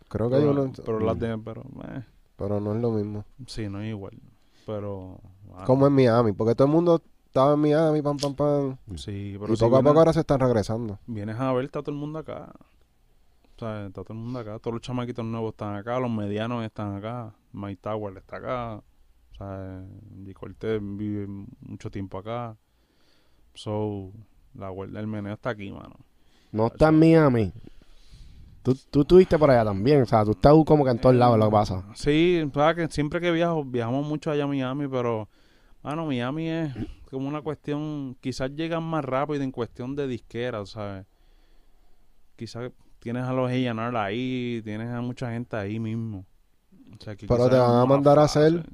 Creo que hay Pero, uno. pero las de, pero, eh, pero no es lo mismo. sí, no es igual. Pero, Como en Miami, porque todo el mundo estaba en Miami, pam, pam, pam. sí, pero y si poco a poco ahora se están regresando. vienes a ver, está todo el mundo acá. O sea, está todo el mundo acá. Todos los chamaquitos nuevos están acá, los medianos están acá. Mike Tower está acá. O sea, G. Cortez vive mucho tiempo acá. So, la vuelta del meneo está aquí, mano. No está en Miami. Tú, tú estuviste por allá también. O sea, tú estás como que en todos lados lo que pasa. Sí, sabes que siempre que viajo, viajamos mucho allá a Miami, pero, mano, Miami es como una cuestión, quizás llegan más rápido en cuestión de disqueras, ¿sabes? Quizás tienes a los A&R ahí, tienes a mucha gente ahí mismo. O sea, que Pero te van a mandar a hacer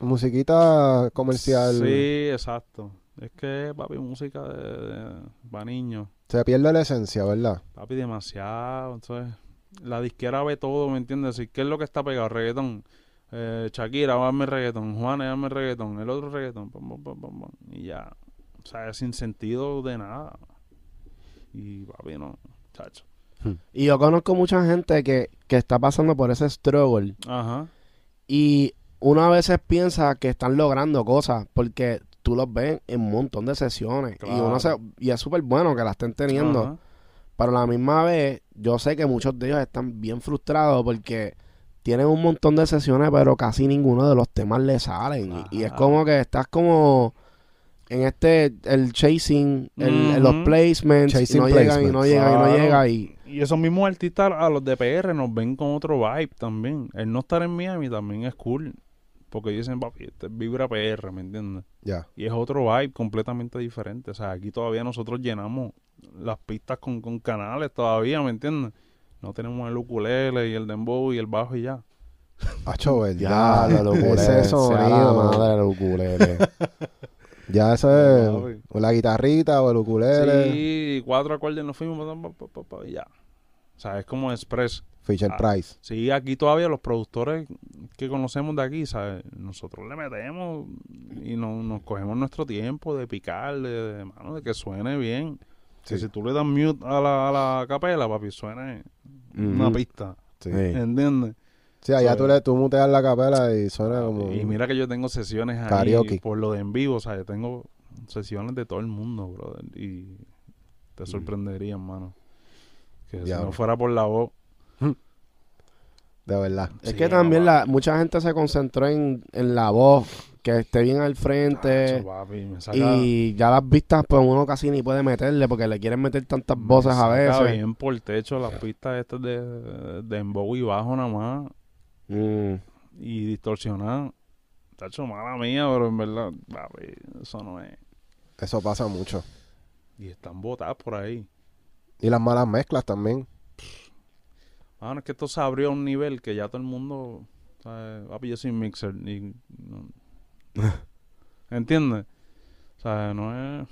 Musiquita comercial. Sí, exacto. Es que, papi, música de, para niños. Se pierde la esencia, ¿verdad? Papi, demasiado. Entonces, la disquera ve todo, ¿me entiendes? ¿Y ¿Qué es lo que está pegado? Reggaetón. Eh, Shakira, dame reggaetón. Juana, dame reggaetón. El otro reggaetón. pam, pam, pam, pam, pam. Y ya. O sea, sin sentido de nada. Y, papi, no. Chacho. Y yo conozco mucha gente que, que está pasando por ese struggle. Ajá. Y uno a veces piensa que están logrando cosas porque tú los ves en un montón de sesiones. Y, uno se, y es súper bueno que la estén teniendo. Ajá. Pero a la misma vez, yo sé que muchos de ellos están bien frustrados porque tienen un montón de sesiones, pero casi ninguno de los temas le salen. Y, y es como que estás como en este, el chasing, el, los placements, y Chasing no llegan y no placements. llegan y no llega y... Y esos mismos artistas a los de PR nos ven con otro vibe también. El no estar en Miami también es cool. Porque dicen, papi, este es vibra PR, ¿me entiendes? Ya. Y es otro vibe completamente diferente. O sea, aquí todavía nosotros llenamos las pistas con, con canales todavía, ¿me entiendes? No tenemos el ukulele y el dembow y el bajo y ya. Hacho, Ya, ¿verdad? lo ukulele, Ese la sonido. madre del ukulele. Ya ese es o la guitarrita o el ukulele. Sí, cuatro acordes nos fuimos y ya. O sea, es como express. Fisher Ah. Price. Sí, aquí todavía los productores que conocemos de aquí, ¿sabes? Nosotros le metemos y no- nos cogemos nuestro tiempo de picar, de, de, mano, de que suene bien. Que Sí. si tú le das mute a la, a la capela, papi, suene una pista. Sí. ¿Entiendes? Sí, allá tú, le, tú muteas la capela y suena como... Y mira que yo tengo sesiones ahí Karaoke. por lo de en vivo, o sea, yo tengo sesiones de todo el mundo, brother, y te sorprendería, hermano. Que si no fuera por la voz. De verdad. Es Sí, que también la, mucha gente se concentró en, en la voz, que esté bien al frente. Tacho, papi, Y ya las vistas, pues uno casi ni puede meterle porque le quieren meter tantas me voces a veces. bien por el techo las pistas estas de, de embow y bajo nada más Mm. y distorsionar. Tacho, mala mía, pero en verdad, papi, eso no es. Eso pasa mucho. Y están botadas por ahí. Y las malas mezclas también. Mano, es que esto se abrió a un nivel que ya todo el mundo. ¿sabes? Papi, yo soy mixer. Y, no- ¿Entiendes? O sea, no es.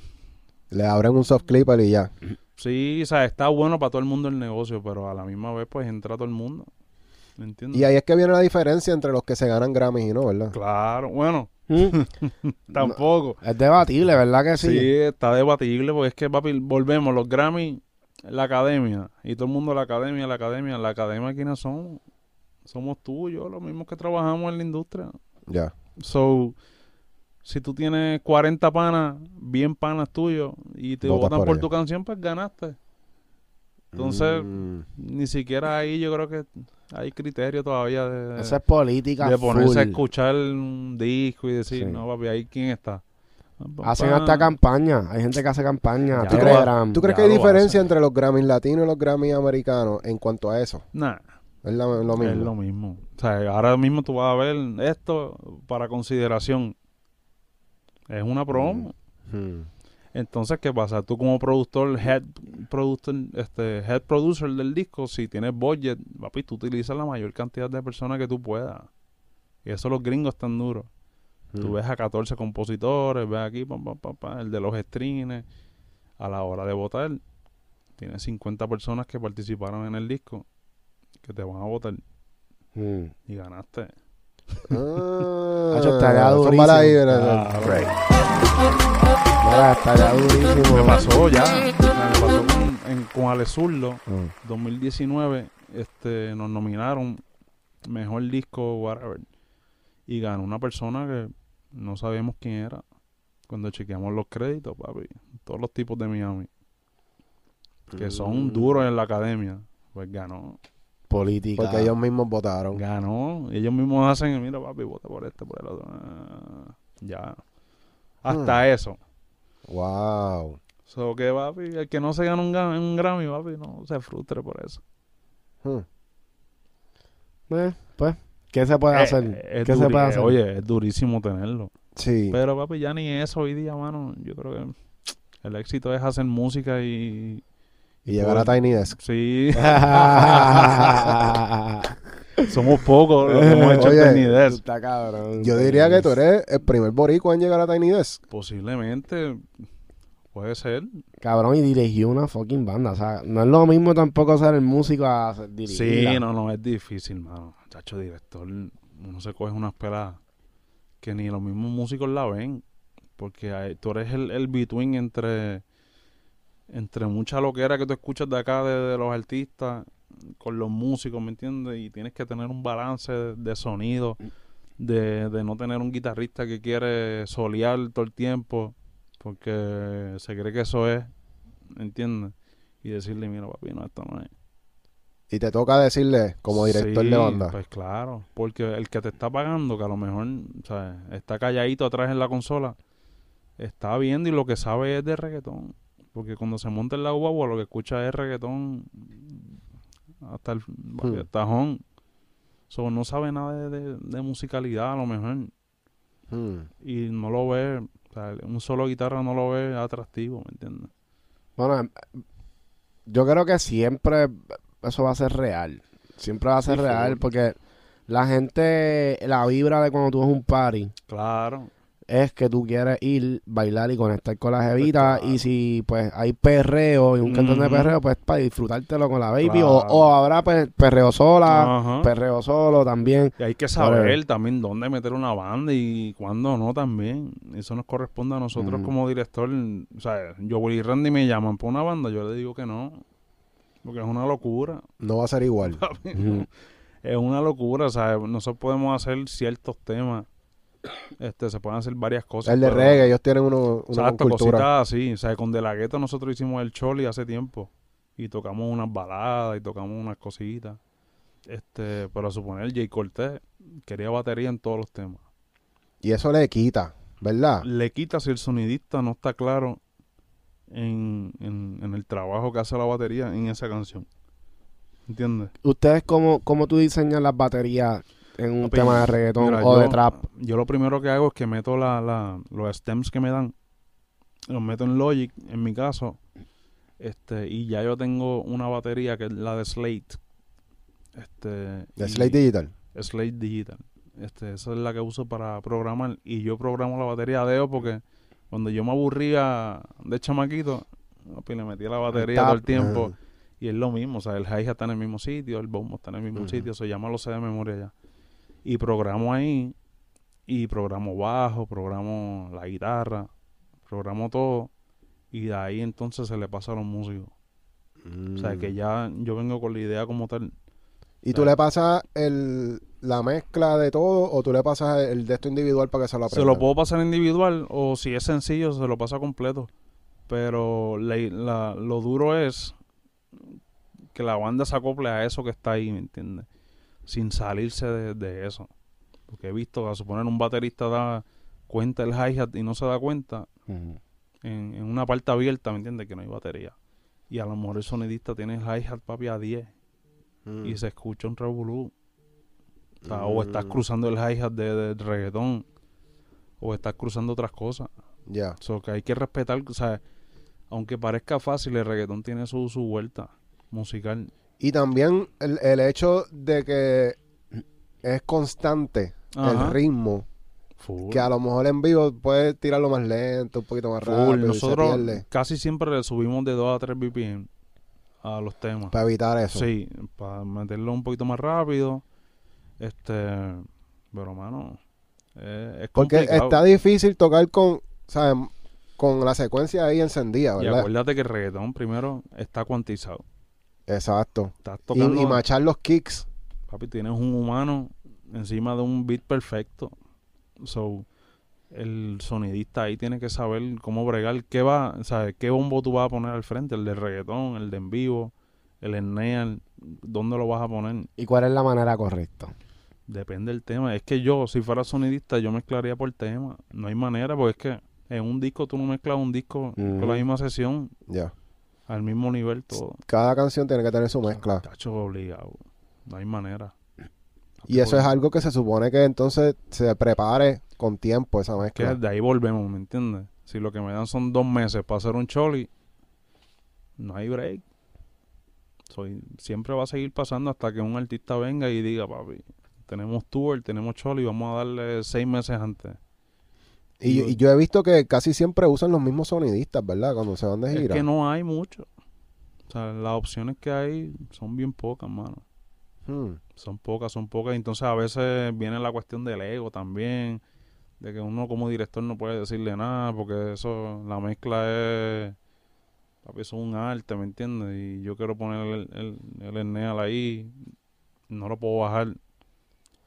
Le abren un soft clipper y ya. Sí, o sea, está bueno para todo el mundo el negocio, pero a la misma vez, pues entra todo el mundo. ¿Me entiendes? Y ahí es que viene la diferencia entre los que se ganan Grammys y no, ¿verdad? Claro, bueno, Mm. tampoco. Es debatible, ¿verdad que Sí. sí? está debatible, porque es que, papi, volvemos, los Grammy, la academia, y todo el mundo la academia, la academia, la academia, ¿quiénes somos? Somos tú y yo, los mismos que trabajamos en la industria. Ya. So, si tú tienes 40 panas, bien panas tuyos, y te Votas votan por tu canción, pues ganaste. Entonces, Mm. ni siquiera ahí yo creo que hay criterio todavía de, Esa es política de ponerse a escuchar un disco y decir, Sí. no, papi, ahí quién está. Hacen Pa- hasta campaña. Hay gente que hace campaña. Ya ¿Tú, crees, tú que hay diferencia hacen. entre los Grammys latinos y los Grammys americanos en cuanto a eso? Nah, Es la- lo mismo. es lo mismo. O sea, ahora mismo tú vas a ver esto para consideración. Es una promo. Hmm. Entonces, ¿qué pasa? Tú como productor, head producer, este, head producer del disco, si tienes budget, papi, tú utilizas la mayor cantidad de personas que tú puedas. Y eso los gringos están duros. Tú Hmm. ves a 14 compositores, ves aquí, pam, pam, pam, el de los strings. A la hora de votar, tienes 50 personas que participaron en el disco que te van a votar Mm. y ganaste. Ah, Hacho, estaría durísimo. malas vibras. Claro. Mira, estaría durísimo. Me pasó ya. me pasó con, en, con Ale Zurdo, Mm. 2019. Este, nos nominaron mejor disco, whatever. Y ganó una persona que no sabíamos quién era. Cuando chequeamos los créditos, papi. Todos los tipos de Miami. Que son Mm. duros en la academia. Pues ganó. Política. Porque ellos mismos votaron. Ganó. Ellos mismos hacen, mira, papi, vota por este, por el otro. Ah, ya. Hasta eso. Wow. So que, papi, el que no se gana un, Grammy, papi, no se frustre por eso. Hmm. Eh, pues, ¿qué se puede Eh, hacer? es ¿Qué se puede eh, hacer? Oye, es durísimo tenerlo. Sí. Pero, papi, ya ni eso hoy día, mano. Yo creo que el éxito es hacer música y... y llegar a Tiny Desk. Sí, somos pocos los que hemos hecho Oye, Tiny Desk. Está cabrón. Yo diría que tú eres el primer boricua en llegar a Tiny Desk. Posiblemente, puede ser. Cabrón, y dirigió una fucking banda. O sea, no es lo mismo tampoco ser el músico a dirigirla. Sí, no, no, es difícil, mano. Chacho, director, uno se coge unas pelas que ni los mismos músicos la ven. Porque hay- tú eres el, el between entre, entre mucha loquera que tú escuchas de acá, de, de los artistas, con los músicos, ¿me entiendes? Y tienes que tener un balance de, de sonido, de, de no tener un guitarrista que quiere solear todo el tiempo, porque se cree que eso es, ¿me entiendes? Y decirle, mira, papi, no, esto no es. Y te toca decirle, como director Sí, de banda. Pues claro, porque el que te está pagando, que a lo mejor sea, está calladito atrás en la consola, está viendo y lo que sabe es de reggaetón. Porque cuando se monta en la guagua lo que escucha es reggaetón hasta el Hmm. tajón. So, no sabe nada de, de- de musicalidad a lo mejor. Hmm. Y no lo ve, o sea, un solo guitarra no lo ve atractivo, ¿me entiendes? Bueno, em, yo creo que siempre eso va a ser real. Siempre va a ser Sí, real porque la gente, la vibra de cuando tú vas a un party Claro. Es que tú quieres ir, bailar y conectar con la jevita. claro. Y si pues hay perreo y un cantón de perreo, pues para disfrutártelo con la baby. Claro. O, o habrá pues, perreo sola, Ajá. perreo solo también. Y hay que saber también dónde meter una banda y cuándo no también. Eso nos corresponde a nosotros Ujú. como director. O sea, yo Willy Randy me llaman por una banda, yo le digo que no. Porque es una locura. No va a ser igual. Es una locura, o sea, nosotros podemos hacer ciertos temas. Este, se pueden hacer varias cosas. El de pero- reggae, ellos tienen uno, una Exacto, cultura. cositas así. O sea, con De La Gueto nosotros hicimos el Choli hace tiempo. Y tocamos unas baladas y tocamos unas cositas. Este, pero a suponer, Jay Cortés quería batería en todos los temas. Y eso le quita, ¿verdad? Le quita si el sonidista no está claro en, en, en el trabajo que hace la batería en esa canción. ¿Entiendes? ¿Ustedes cómo, cómo tú diseñas las baterías en un Papi, tema de reggaetón Mira, o de trap? Yo lo primero que hago es que meto la, la, los stems que me dan, los meto en Logic, en mi caso, este, y ya yo tengo una batería que es la de Slate. Este, De Slate Digital. Slate Digital. Este, esa es la que uso para programar. Y yo programo la batería a dedo porque cuando yo me aburría de chamaquito, le metía la batería todo el tiempo. Ajá. Y es lo mismo, o sea, el hi-hat está en el mismo sitio, el bombo está en el mismo Ujú. sitio, se llama lo sé de memoria ya. Y programo ahí, y programo bajo, programo la guitarra, programo todo, y de ahí entonces se le pasa a los músicos. O sea, que Mm. ya yo vengo con la idea como tal. ¿Y tú le pasas el, la mezcla de todo o tú le pasas el de esto individual para que se lo Se aprenda? lo puedo pasar individual, o si es sencillo, se lo pasa completo. Pero la- la- lo duro es que la banda se acople a eso que está ahí, ¿me entiendes? Sin salirse de, de eso. Porque he visto, a suponer, un baterista da cuenta el hi-hat y no se da cuenta en, en una parte abierta, ¿me entiendes? Que no hay batería. Y a lo mejor el sonidista tiene el hi-hat, papi, a 10 Mm. y se escucha un revolú. O, sea, o estás Mm. cruzando el hi-hat de, de reggaetón o estás cruzando otras cosas. Ya. So, que hay que respetar, o sea, aunque parezca fácil, el reggaetón tiene su, su vuelta musical. Y también el, el hecho de que es constante Ajá. el ritmo, Full. que a lo mejor en vivo puedes tirarlo más lento, un poquito más Full. rápido, y se Nosotros casi siempre le subimos de 2 a 3 BPM a los temas. Para evitar eso. Sí, para meterlo un poquito más rápido. Este, pero mano, eh, es Porque complicado. está difícil tocar con, ¿sabes? Con la secuencia ahí encendida, Y ¿verdad? acuérdate que el reggaetón primero está cuantizado. Exacto. Estás Y, tocando, y machar los kicks. papi, tienes un humano encima de un beat perfecto. So, el sonidista ahí tiene que saber cómo bregar, qué va, ¿sabes? qué bombo tú vas a poner al frente, el de reggaetón, el de en vivo, el snare, dónde lo vas a poner. ¿Y cuál es la manera correcta? Depende del tema. Es que yo, si fuera sonidista, yo mezclaría por tema. No hay manera, porque es que en un disco tú no mezclas un disco con la Ujú. misma sesión, Ya. Al mismo nivel todo. Cada canción tiene que tener su mezcla. Tacho obligado. No hay manera. Y eso es algo que se supone que entonces se prepare con tiempo esa que mezcla. de ahí volvemos, ¿me entiendes? Si lo que me dan son dos meses para hacer un choli, no hay break. Soy, siempre va a seguir pasando hasta que un artista venga y diga, papi, tenemos tour, tenemos choli, vamos a darle seis meses antes. Y, y yo he visto que casi siempre usan los mismos sonidistas, ¿verdad? Cuando se van de Es gira. que no hay mucho. O sea, las opciones que hay son bien pocas, mano. Hmm. Son pocas, son pocas. Entonces a veces viene la cuestión del ego también. De que uno como director no puede decirle nada porque eso, la mezcla es... Papi, eso es un arte, ¿me entiendes? Y yo quiero poner el, el, el ahí. No lo puedo bajar.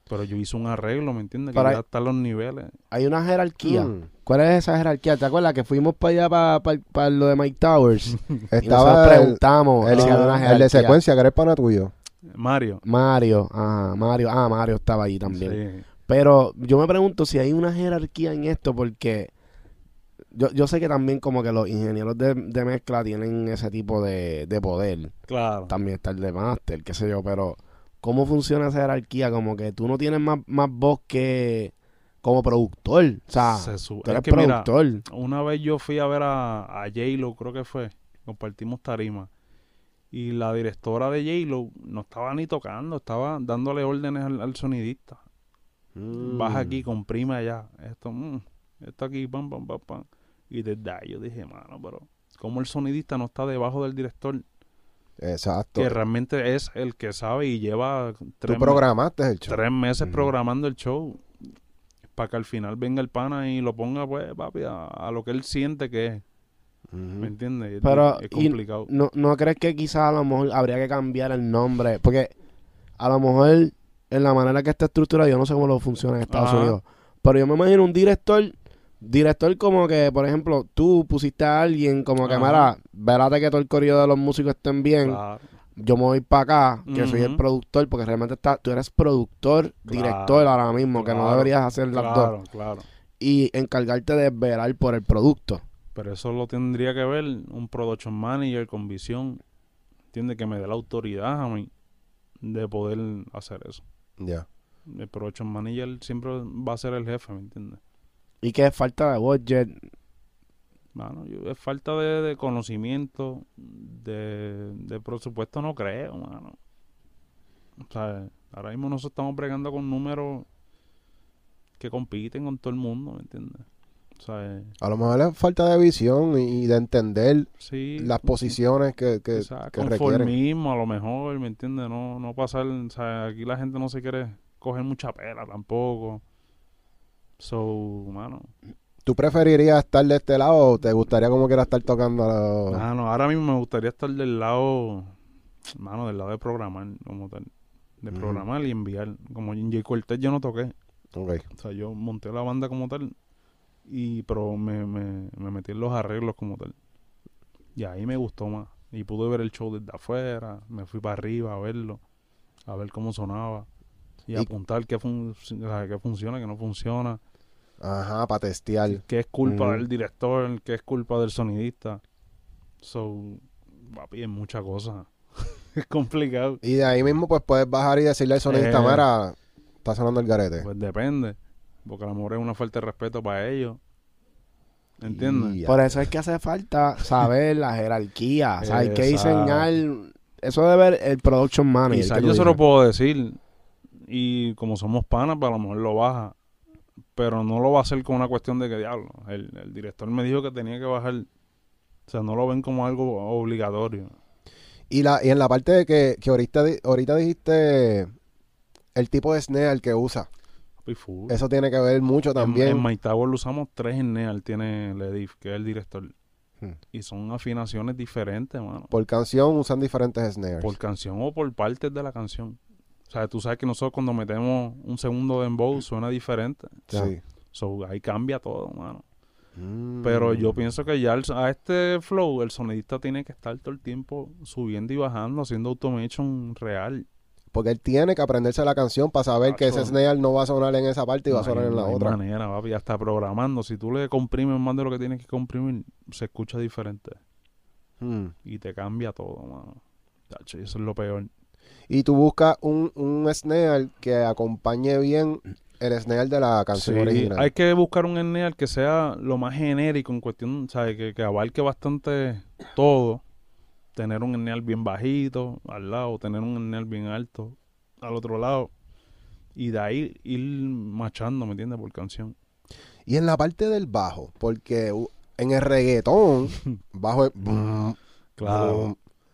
Pero yo hice un arreglo, ¿me entiendes? Que ya hay- están los niveles. Hay una jerarquía. Hmm. ¿Cuál es esa jerarquía? ¿Te acuerdas que fuimos para allá, para, lo de Mike Towers? y Estaba el, preguntamos el- una el de secuencia, que eres pana tuyo. Mario. Mario, ajá, Mario, ah, Mario estaba ahí también. Sí. Pero yo me pregunto si hay una jerarquía en esto porque yo, yo sé que también como que los ingenieros de, de mezcla tienen ese tipo de, de poder. Claro. También está el de máster, qué sé yo, pero ¿cómo funciona esa jerarquía? Como que tú no tienes más, más voz que como productor. O sea, Se tú es eres mira, productor. una vez yo fui a ver a, a J-Lo, creo que fue. Compartimos tarima. Y la directora de J-Lo no estaba ni tocando, estaba dándole órdenes al, al sonidista. Mm. Baja aquí, comprime allá. Esto, mm, esto aquí, pam, pam, pam, pam. Y desde ahí yo dije, mano, pero como el sonidista no está debajo del director, Exacto. que realmente es el que sabe y lleva Tú tres, me- programaste el show. tres meses programando el show para que al final venga el pana y lo ponga, pues, papi, a, a lo que él siente que es. ¿Me entiendes? Es- Pero, es complicado. ¿No, ¿No crees que quizás a lo mejor habría que cambiar el nombre? Porque a lo mejor en la manera que está estructurado, yo no sé cómo lo funciona en Estados Ajá. Unidos. Pero yo me imagino un director, director como que, por ejemplo, tú pusiste a alguien como que, mira, verate que todo el corrido de los músicos estén bien. Claro. Yo me voy para acá, que soy el productor, porque realmente está, tú eres productor, director ahora mismo, que no deberías hacer las dos. Claro, claro. Y encargarte de velar por el producto. Pero eso lo tendría que ver un production manager con visión. ¿Entiendes? Que me dé la autoridad a mí de poder hacer eso. Ya. El production manager siempre va a ser el jefe, ¿me entiendes? Y que es falta de budget. Mano, yo- es falta de, de conocimiento, de, de presupuesto, no creo, mano. O sea, ahora mismo nosotros estamos bregando con números que compiten con todo el mundo, ¿me entiendes? O sea, A lo mejor es falta de visión y de entender sí. las posiciones que, que, o sea, que requieren. conformismo a lo mejor, ¿me entiendes? No, no pasar, o sea, aquí la gente no se quiere coger mucha pela tampoco. So, mano, ¿Tú preferirías estar de este lado o te gustaría como quiera estar tocando a la... Mano, ahora mismo me gustaría estar del lado, mano, del lado de programar, como tal. De programar y enviar. Como en J. Cortez yo no toqué. Ok. O sea, yo monté la banda como tal. Y, pero me, me, me metí en los arreglos como tal. Y ahí me gustó más. Y pude ver el show desde afuera. Me fui para arriba a verlo. A ver cómo sonaba. Y, Y- apuntar qué, fun- o sea, qué funciona, qué no funciona. Ajá, para testear. Qué es culpa del director, qué es culpa del sonidista. So, papi, es muchas cosas. es complicado. Y de ahí mismo pues puedes bajar y decirle al sonidista, Eh. mira, está sonando el garete. Pues depende. Porque a lo mejor es una falta de respeto para ellos. ¿Entiendes? Por eso es que hace falta saber la jerarquía. O sea, hay que diseñar. Eso debe ver el production manager. Quizás que yo se lo puedo decir. Y como somos panas, pues a lo mejor lo baja. Pero no lo va a hacer con una cuestión de que diablo. El, el director me dijo que tenía que bajar. O sea, no lo ven como algo obligatorio. Y, la, y en la parte de que, que ahorita, ahorita dijiste el tipo de snare que usa. Eso tiene que ver mucho En- también. En, My Tower lo usamos tres en Neal, tiene Ledif, que es el director. Hmm. Y son afinaciones diferentes, mano. Por canción usan diferentes snares. Por canción o por partes de la canción. O sea, tú sabes que nosotros cuando metemos un segundo de dembow suena diferente. Sí. So, ahí cambia todo, mano. Mm. Pero yo pienso que ya el- a este flow el sonidista tiene que estar todo el tiempo subiendo y bajando, haciendo automation real. Porque él tiene que aprenderse la canción para saber que ese snare no va a sonar en esa parte y va a No sonar en la no otra. manera, papi. Hasta programando. Si tú le comprimes más de lo que tienes que comprimir, se escucha diferente. Mm. Y te cambia todo, mano. Tacho, y eso es lo peor. Y tú buscas un, un snare que acompañe bien el snare de la canción Sí, original. Hay que buscar un Enneal que sea lo más genérico en cuestión, ¿sabes? Que, que abarque bastante todo. Tener un Enneal bien bajito al lado, tener un Enneal bien alto al otro lado. Y de ahí ir machando, ¿me entiendes? Por canción. Y en la parte del bajo, porque en el reggaetón, bajo es boom,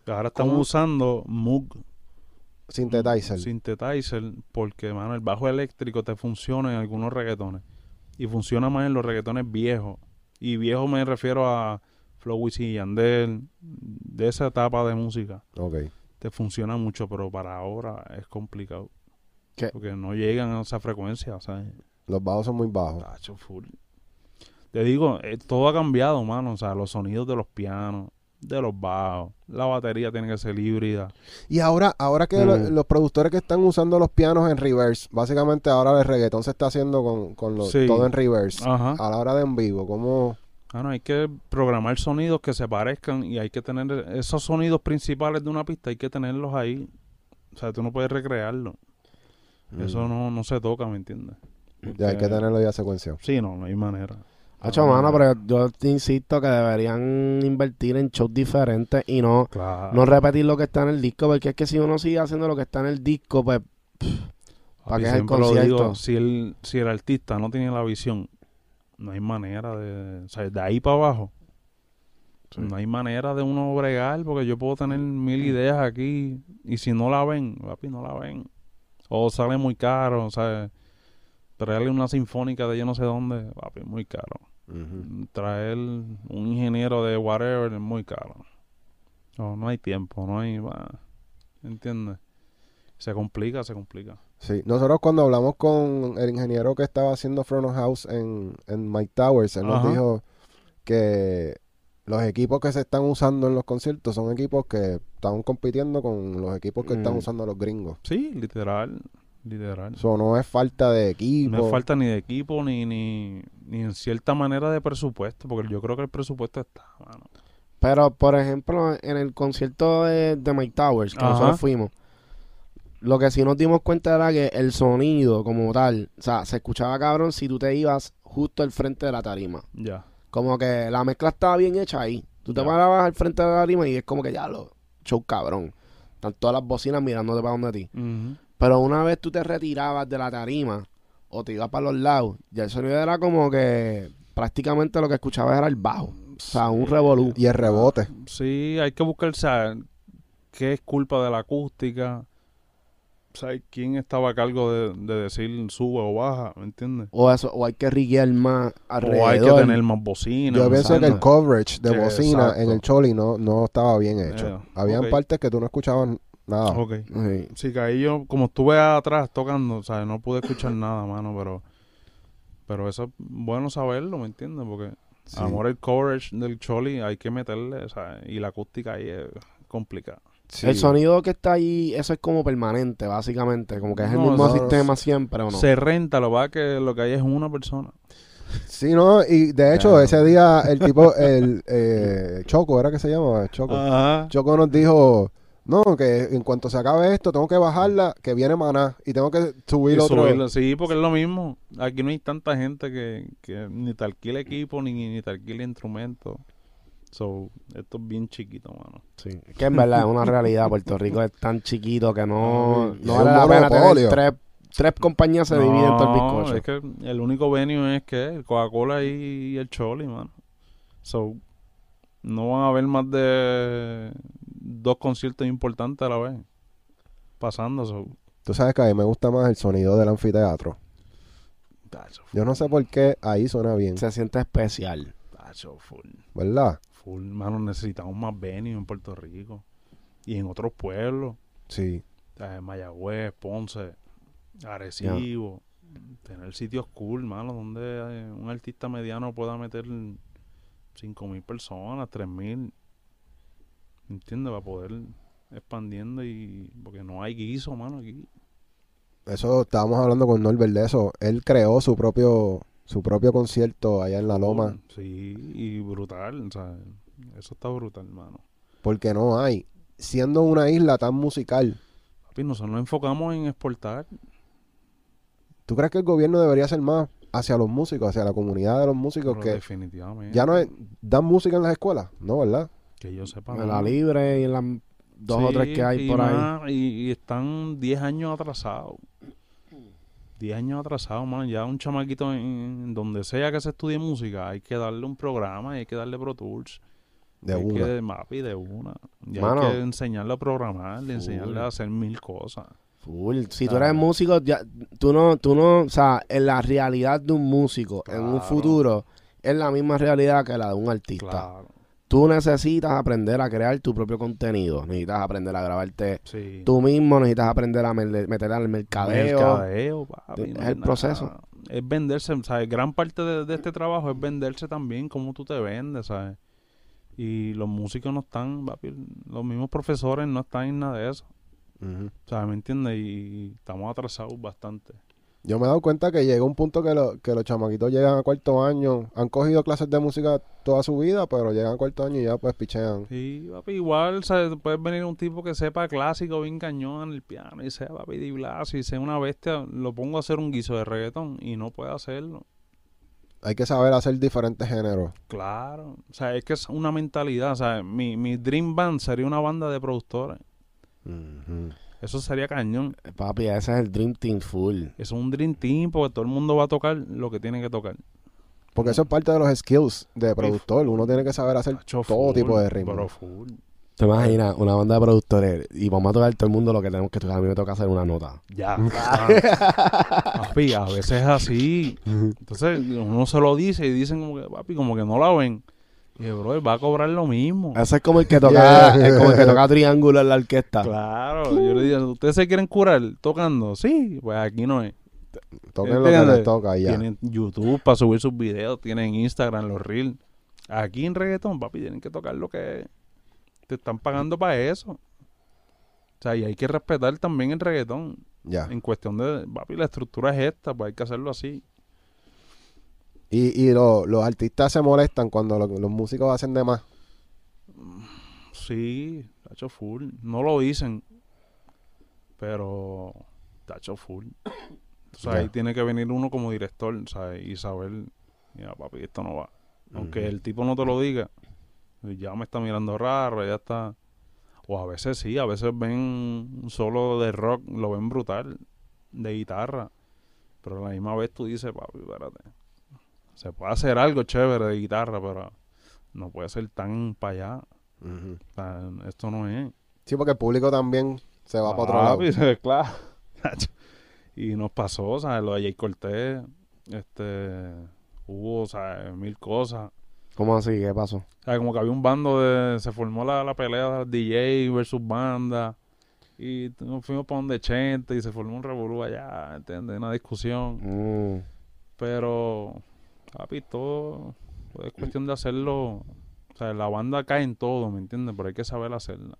Ahora estamos ¿Cómo? usando Moog synthesizer. Synthesizer porque, mano, el bajo eléctrico te funciona en algunos reggaetones. Y funciona más en los reggaetones viejos. Y viejo me refiero a Flow y Yandel, de esa etapa de música. Ok. Te funciona mucho, pero para ahora es complicado. ¿Qué? Porque no llegan a esa frecuencia, o sea, Los bajos son muy bajos. tacho, full. Te digo, eh, todo ha cambiado, mano. O sea, los sonidos de los pianos, de los bajos, la batería tiene que ser híbrida. Y ahora, ahora que lo- Mm. los productores que están usando los pianos en reverse, básicamente ahora el reggaetón se está haciendo con, con lo- Sí. todo en reverse. Ajá. A la hora de en vivo, ¿cómo? Bueno, hay que programar sonidos que se parezcan y hay que tener esos sonidos principales de una pista, hay que tenerlos ahí. O sea, tú no puedes recrearlo. Eso no, no se toca, ¿me entiendes? Ya hay que tenerlo ya secuenciado. Sí, no, no hay manera. Hacho, hay mano, pero yo te insisto que deberían invertir en shows diferentes y no, Claro. no repetir lo que está en el disco, porque es que si uno sigue haciendo lo que está en el disco, pues ¿para qué es el concierto? digo, si el, si el artista no tiene la visión, no hay manera de... O sea, de ahí para abajo, Sí. no hay manera de uno bregar, porque yo puedo tener mil ideas aquí, y si no la ven, papi, no la ven. O sale muy caro, o sea, traerle una sinfónica de yo no sé dónde, papi, muy caro. Traer un ingeniero de whatever es muy caro. No, no hay tiempo, no hay... va, ¿Entiendes? Se complica, se complica. Sí, nosotros cuando hablamos con el ingeniero que estaba haciendo Front of House en, en Mike Towers, él nos dijo que los equipos que se están usando en los conciertos son equipos que están compitiendo con los equipos que están Mm. usando los gringos. Sí, literal, literal. Eso no es falta de equipo. No es falta ni de equipo ni, ni, ni en cierta manera de presupuesto, porque yo creo que el presupuesto está, mano. Pero, por ejemplo, en el concierto de, de Mike Towers, que Ajá. nosotros fuimos, lo que sí nos dimos cuenta era que el sonido como tal, o sea, se escuchaba cabrón si tú te ibas justo al frente de la tarima. Ya. Como que la mezcla estaba bien hecha ahí. Tú te parabas al frente de la tarima y es como que ya lo, show cabrón. Están todas las bocinas mirándote para donde ti. Ujú. Pero una vez tú te retirabas de la tarima o te ibas para los lados, ya el sonido era como que prácticamente lo que escuchabas era el bajo. O sea, un revolú. Y el rebote. Sí, hay que buscar, saber qué es culpa de la acústica. O sea, quién estaba a cargo de, de decir sube o baja, ¿me entiendes? O eso, o hay que riguear más alrededor. O hay que tener más bocinas. Yo pienso que el ¿sabes? coverage de bocina exacto. en el Choli no, no estaba bien hecho. Eh, Habían partes que tú no escuchabas nada. Ok. Sí. Sí, que ahí yo, como estuve atrás tocando, o sea, no pude escuchar nada, mano, pero pero eso es bueno saberlo, ¿me entiendes? Porque Sí. amor el coverage del Choli hay que meterle, o sea, y la acústica ahí es complicada. Sí. El sonido que está ahí, eso es como permanente, básicamente. Como que es el No, mismo sistema siempre, ¿o no? Se renta, lo es que lo que hay es una persona. Sí, no, y de hecho Claro. ese día el tipo, el eh, Choco, ¿era que se llama? Choco. Ajá. Choco nos dijo, no, que en cuanto se acabe esto, tengo que bajarla, que viene maná, y tengo que subir Y otro. subirlo, Sí, porque es lo mismo. Aquí no hay tanta gente que, que ni te alquila equipo ni, ni te alquila instrumentos. So, esto es bien chiquito, mano. Sí. Que en verdad es una realidad. Puerto Rico es tan chiquito que no, no vale la pena tener tres, tres compañías se dividen todo el No, bizcocho. es que el único venue es que el Coca-Cola y el Choli, mano. So, no van a haber más de dos conciertos importantes a la vez. Pasando. Tú sabes que a mí me gusta más el sonido del anfiteatro. Tacho, Yo no sé por qué ahí suena bien, Se siente especial. tacho, full. ¿verdad? Full, mano, necesitamos más venues en Puerto Rico. Y en otros pueblos. Sí. Mayagüez, Ponce, Arecibo. Tener sitios cool, mano, donde eh, un artista mediano pueda meter cinco mil personas, tres mil. ¿Entiendes? Para poder expandiendo y... Porque no hay guiso, mano, aquí. Eso estábamos hablando con Norbert de eso. Él creó su propio su propio concierto allá en La Loma Sí, y brutal, o sea, eso está brutal, mano. porque no hay. Siendo una isla tan musical, Papi, nosotros nos enfocamos en exportar. ¿tú crees que el gobierno debería hacer más hacia los músicos, hacia la comunidad de los músicos pero que definitivamente. ya no es- dan música en las escuelas? No, ¿verdad? Que yo sepa. En la libre y en las dos o tres que hay por ahí. Y, y están 10 años atrasados. 10 años atrasados, man. Ya un chamaquito en, en donde sea que se estudie música, hay que darle un programa y hay que darle Pro Tools. De hay una. que mapi de una. Y Mano. hay que enseñarle a programar, Full. enseñarle a hacer mil cosas. Full. Si tú Claro. eres músico, ya, tú no, tú no, o sea, en la realidad de un músico, en un futuro, es la misma realidad que la de un artista. Claro. Tú necesitas aprender a crear tu propio contenido. Necesitas aprender a grabarte Sí. tú mismo, necesitas aprender a meter al mercadeo. Mercadeo, papi, Es no el proceso. Es venderse, ¿sabes? Gran parte de, de este trabajo es venderse también, cómo tú te vendes, ¿sabes? Y los músicos no están, papi, los mismos profesores no están en nada de eso. ¿sabes? ¿Me entiendes? Y, estamos atrasados bastante. Yo me he dado cuenta que llega un punto que, lo- que los chamaquitos llegan a cuarto año, han cogido clases de música toda su vida, pero llegan a cuarto año y ya pues pichean. Sí, papi, igual, ¿sabes? Puede venir un tipo que sepa clásico, bien cañón en el piano, y sea papi Di Blasio, y sea una bestia, lo pongo a hacer un guiso de reggaetón, y no puede hacerlo. Hay que saber hacer diferentes géneros. Claro, o sea, es que es una mentalidad, o sea, mi, mi Dream Band sería una banda de productores, Ujú. Eso sería cañón. Papi, ese es el Dream Team full. Es un Dream Team, porque todo el mundo va a tocar lo que tiene que tocar. Porque eso es parte de los skills de productor. Uno tiene que saber hacer Hacho, todo full, tipo de ritmo. Pero full. ¿Te imaginas una banda de productores y vamos a tocar todo el mundo lo que tenemos que tocar? A mí me toca hacer una nota. Ya. papi, a veces es así. Entonces uno se lo dice y dicen como que, papi, como que no la ven. Y bro, va a cobrar lo mismo. Ese es como el que toca, es como el que toca triángulo en la orquesta. Claro, yo le digo, ¿ustedes se quieren curar tocando? Sí, pues aquí no es. Toquen lo que les toca ya. Tienen YouTube para subir sus videos, tienen Instagram, los Reels. Aquí en reggaetón, papi, tienen que tocar lo que te están pagando para eso. O sea, y hay que respetar también el reggaetón. Ya. En cuestión de, papi, la estructura es esta, pues hay que hacerlo así. Y, y lo- los artistas se molestan cuando lo- los músicos hacen de más. Sí, tacho full. No lo dicen, pero tacho full. O sea, ahí tiene que venir uno como director, ¿sabes? Y saber, mira, papi, esto no va. Aunque el tipo no te lo diga, ya me está mirando raro, ya está. O a veces sí, a veces ven un solo de rock, lo ven brutal, de guitarra. Pero a la misma vez tú dices, papi, espérate. Se puede hacer algo chévere de guitarra, pero no puede ser tan para allá. Ujú. O sea, esto no es. Sí, porque el público también se va para otro lado. Papi, claro. y nos pasó, o sea, lo de Jay Cortés, este, hubo, o sea, mil cosas. ¿Cómo así? ¿Qué pasó? O sea, como que había un bando de, se formó la, la pelea de DJ versus banda. Y nos fuimos para donde Chente y se formó un revolú allá, ¿entiendes? Una discusión. Mm. Pero, papi, todo es cuestión de hacerlo. O sea, la banda cae en todo, ¿me entiendes? Pero hay que saber hacerla.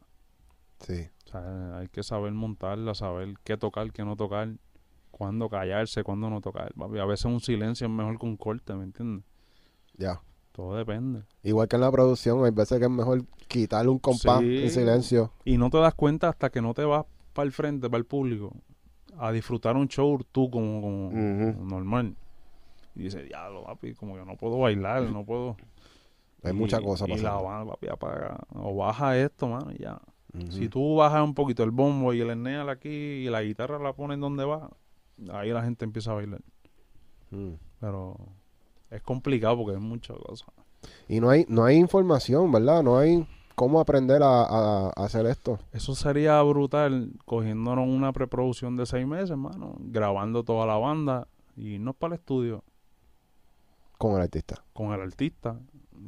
Sí. O sea, hay que saber montarla, saber qué tocar, qué no tocar, cuándo callarse, cuándo no tocar. papi. A veces un silencio es mejor que un corte, ¿me entiendes? Ya. Todo depende. Igual que en la producción, hay veces que es mejor quitarle un compás Sí. en silencio. Y no te das cuenta hasta que no te vas para el frente, para el público, a disfrutar un show tú como, normal. Y dices, diablo, papi, como que no puedo bailar, no puedo. Hay muchas cosas Y la pasando. banda, papi, apaga. O baja esto, mano, y ya. Si tú bajas un poquito el bombo y el enneal aquí y la guitarra la pones donde va, ahí la gente empieza a bailar. Mm. Pero es complicado porque hay muchas cosas. Y no hay, no hay información, ¿verdad? No hay cómo aprender a, a- a hacer esto. Eso sería brutal cogiéndonos una preproducción de seis meses, hermano, grabando toda la banda y irnos para el estudio con el artista. con el artista.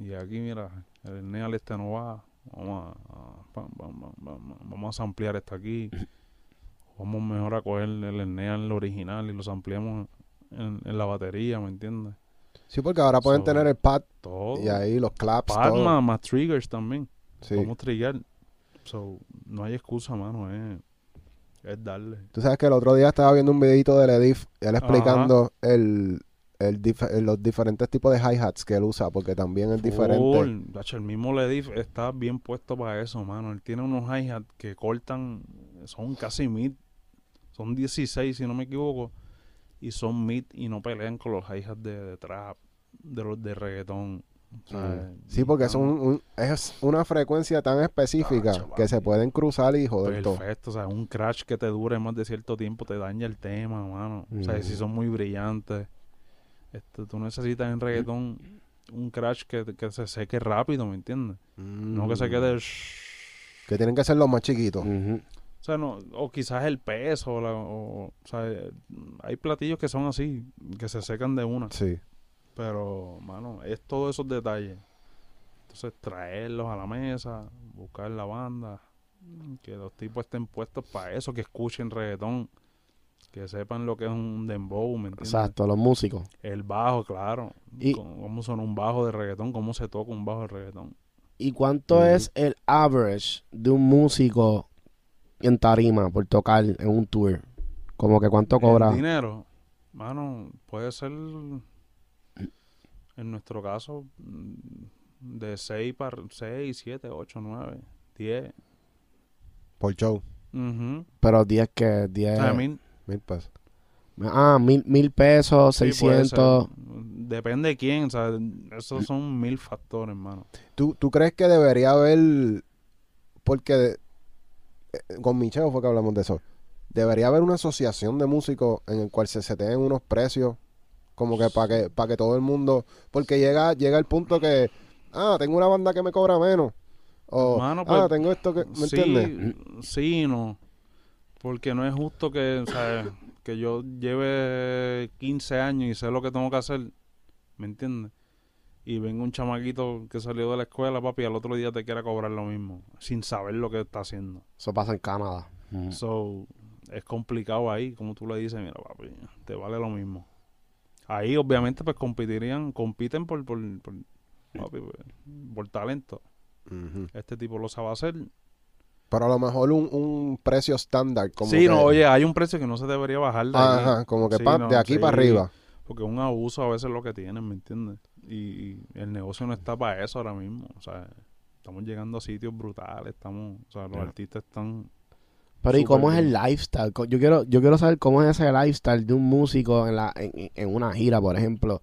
Y aquí, mira, el enneal este no va. Vamos a, vamos a ampliar esto aquí. Vamos mejor a coger el enneal original y los ampliamos en, en la batería, ¿me entiendes? Sí, porque ahora pueden So, tener el pad Todo. y ahí los claps, Pad, todo. más, más triggers también. Sí. Podemos trigger. So, no hay excusa, mano. Es, es darle. Tú sabes que el otro día estaba viendo un videito del Edif, él explicando el, el dif- el- los diferentes tipos de hi-hats que él usa, porque también es diferente. El mismo Ledif está bien puesto para eso, mano. Él tiene unos hi-hats que cortan, son casi mid. Son 16, si no me equivoco. Y son mid y no pelean con los hi-hats de, de trap, de los de reggaetón. O sea, Mm. Sí, porque es, un, un- es una frecuencia tan específica Tacho, que se pueden cruzar y joder todo. Perfecto, o sea, un crash que te dure más de cierto tiempo te daña el tema, mano. O sea, Mm. si son muy brillantes. Este, tú necesitas en reggaetón un crash que, que se seque rápido, ¿me entiendes? No que se Mm. quede... Que tienen que ser los más chiquitos. O sea, no, o quizás el peso, o, la- o- o sea, hay platillos que son así, que se secan de una. Sí. Pero, mano, es todos esos detalles. Entonces, traerlos a la mesa, buscar la banda, que los tipos estén puestos para eso, que escuchen reggaetón, que sepan lo que es un dembow, ¿me entiendes? Exacto, los músicos. El bajo, claro. Y- cómo, suena un bajo de reggaetón, cómo se toca un bajo de reggaetón. ¿Y cuánto Ujú. es el average de un músico en tarima por tocar en un tour? Como que cuánto cobra. El dinero, Mano, puede ser, en nuestro caso, mm, de 6 para 6, 7, 8, 9, 10. Por show. Ujú. Pero 10 que 10. O sea, a mí- Mil pesos. Ah, mil, mil pesos, sí, puede 600. ser. Depende de quién, o sea, esos son mil factores, hermano. ¿Tú, ¿Tú crees que debería haber, porque eh, con Micheo fue que hablamos de eso, debería haber una asociación de músicos en el cual se seteen unos precios como que para que para que todo el mundo, porque llega llega el punto que, ah, tengo una banda que me cobra menos, o, Mano, pues, ah, tengo esto que, ¿me sí, entiendes? sí no. Porque no es justo que, o sea, que yo lleve 15 años y sé lo que tengo que hacer. ¿Me entiendes? Y venga un chamaquito que salió de la escuela, papi, y al otro día te quiera cobrar lo mismo, sin saber lo que está haciendo. Eso pasa en Canadá. Ujú. So, es complicado ahí, como tú le dices, mira, papi, te vale lo mismo. Ahí, obviamente, pues competirían, compiten por, por, por, papi, pues, por talento. Este tipo lo sabe hacer. Pero a lo mejor un, un precio estándar como sí, que- no, oye, hay un precio que no se debería bajar de ahí, Ajá, como que Sí, pa- no, de aquí sí. para arriba. porque es un abuso a veces lo que tienen, ¿me entiendes? Y, y el negocio no está para eso ahora mismo, o sea, estamos llegando a sitios brutales, estamos, o sea, los artistas están... Pero ¿y cómo es el lifestyle? Yo quiero, yo quiero saber cómo es ese lifestyle de un músico en, la, en, en una gira, por ejemplo.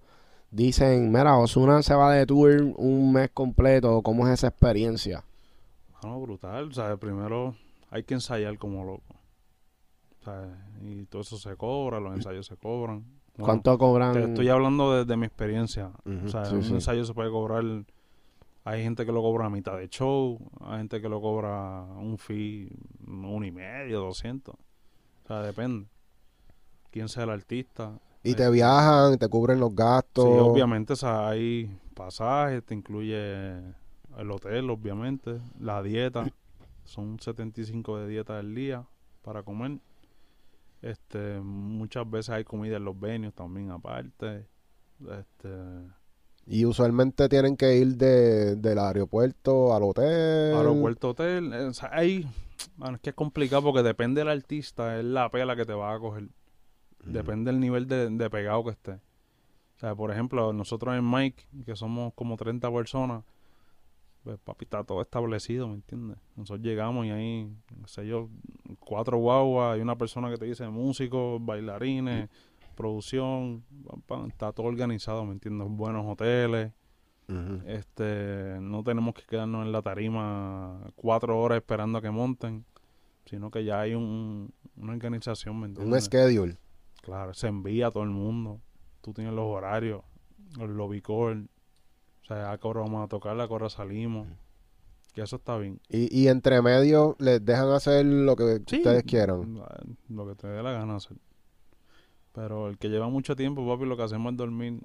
Dicen, mira, Osuna se va de tour un mes completo. ¿Cómo es esa experiencia? Mano, brutal, o sea, primero hay que ensayar como loco. O sea, y todo eso se cobra, los ensayos se cobran. Bueno, ¿Cuánto cobran? Te estoy hablando de, de mi experiencia. O sea, sí, un sí. ensayo se puede cobrar. Hay gente que lo cobra a mitad de show, hay gente que lo cobra un fee, uno y medio, doscientos. O sea, depende. Quién sea el artista. Y te viajan, te cubren los gastos. Sí, obviamente, o sea, hay pasajes, te incluye el hotel, obviamente, la dieta. Son 75 de dieta al día para comer. Este, muchas veces hay comida en los venues también aparte. Este, Y usualmente tienen que ir de, del aeropuerto al hotel. aeropuerto hotel, eh, o sea, hay, bueno, es que es complicado porque depende del artista, es la pela que te va a coger. Depende del nivel de, de pegado que esté. O sea, por ejemplo, nosotros en Mike, que somos como 30 personas, pues papi, está todo establecido, ¿me entiendes? Nosotros llegamos y hay, no sé yo, cuatro guaguas, hay una persona que te dice músicos, bailarines, producción, pam, pam, está todo organizado, ¿me entiendes? Buenos hoteles, este, no tenemos que quedarnos en la tarima cuatro horas esperando a que monten, sino que ya hay un, una organización, ¿me Un entiendes? schedule. Claro, se envía a todo el mundo. Tú tienes los horarios, el lobby call. O sea, a hora vamos a tocar, a hora salimos. Que eso está bien. Y, y entre medio les dejan hacer lo que Sí, ustedes quieran. Lo que te dé la gana hacer. Pero el que lleva mucho tiempo, papi, lo que hacemos es dormir.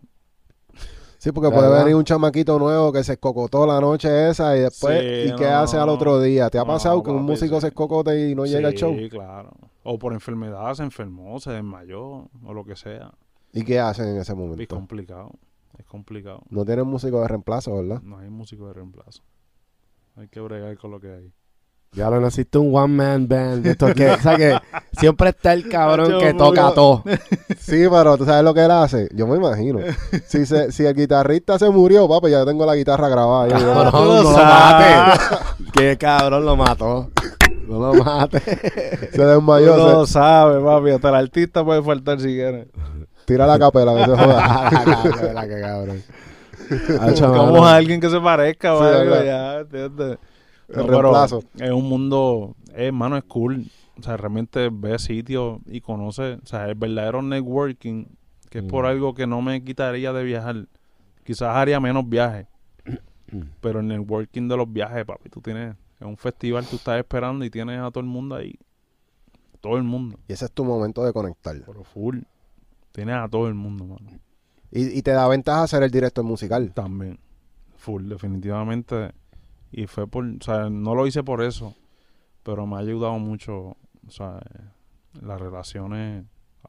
Sí, porque puede venir un chamaquito nuevo que se escocotó la noche esa y después, Sí, ¿y qué no, hace al otro día? ¿Te ha no, pasado que un músico sí. se escocote y no llega al Sí, show? claro. O por enfermedad se enfermó, se desmayó, o lo que sea. ¿Y qué hacen en ese Es momento? complicado. Es complicado. No tienen músico de reemplazo, ¿verdad? No hay músico de reemplazo. Hay que bregar con lo que hay. Ya lo necesito un one man band. de estos que, o sea que siempre está el cabrón Yo, que toca todo. Sí, pero ¿tú sabes lo que él hace? Yo me imagino. Si, se, si el guitarrista se murió, papi, ya tengo la guitarra grabada. no lo mate. Qué cabrón lo mató. No lo mate. Se desmayó, se- lo sabes, papi. Hasta el artista puede faltar si quiere. Tira la capela, que se joda. La que cabrón. Hacho, Buscamos a alguien que se parezca, Sí, o algo, ya, reemplazo. Es un mundo, eh, hermano, es cool. O sea, realmente ve sitios y conoce, o sea, el verdadero networking, que es por Mm. algo que no me quitaría de viajar. Quizás haría menos viajes, pero el networking de los viajes, papi, tú tienes, es un festival, tú estás esperando y tienes a todo el mundo ahí. Todo el mundo, Y ese es tu momento de conectar. pero full. Tienes a todo el mundo, mano. Y, y te da ventaja ser el director musical. También. Full, definitivamente. Y fue por, o sea, no lo hice por eso, pero me ha ayudado mucho, o sea, las relaciones,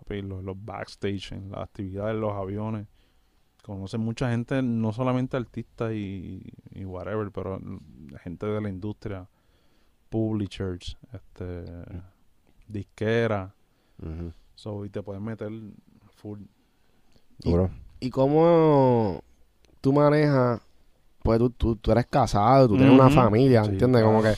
los, los backstage, en las actividades, los aviones. Conoce mucha gente, no solamente artistas y, y whatever, pero gente de la industria, publishers, este, disquera, Ujú. so, y te puedes meter full. Duro. ¿Y cómo tú manejas? Pues tú, tú, tú eres casado, tú tienes una familia, Sí, ¿entiendes? Como que.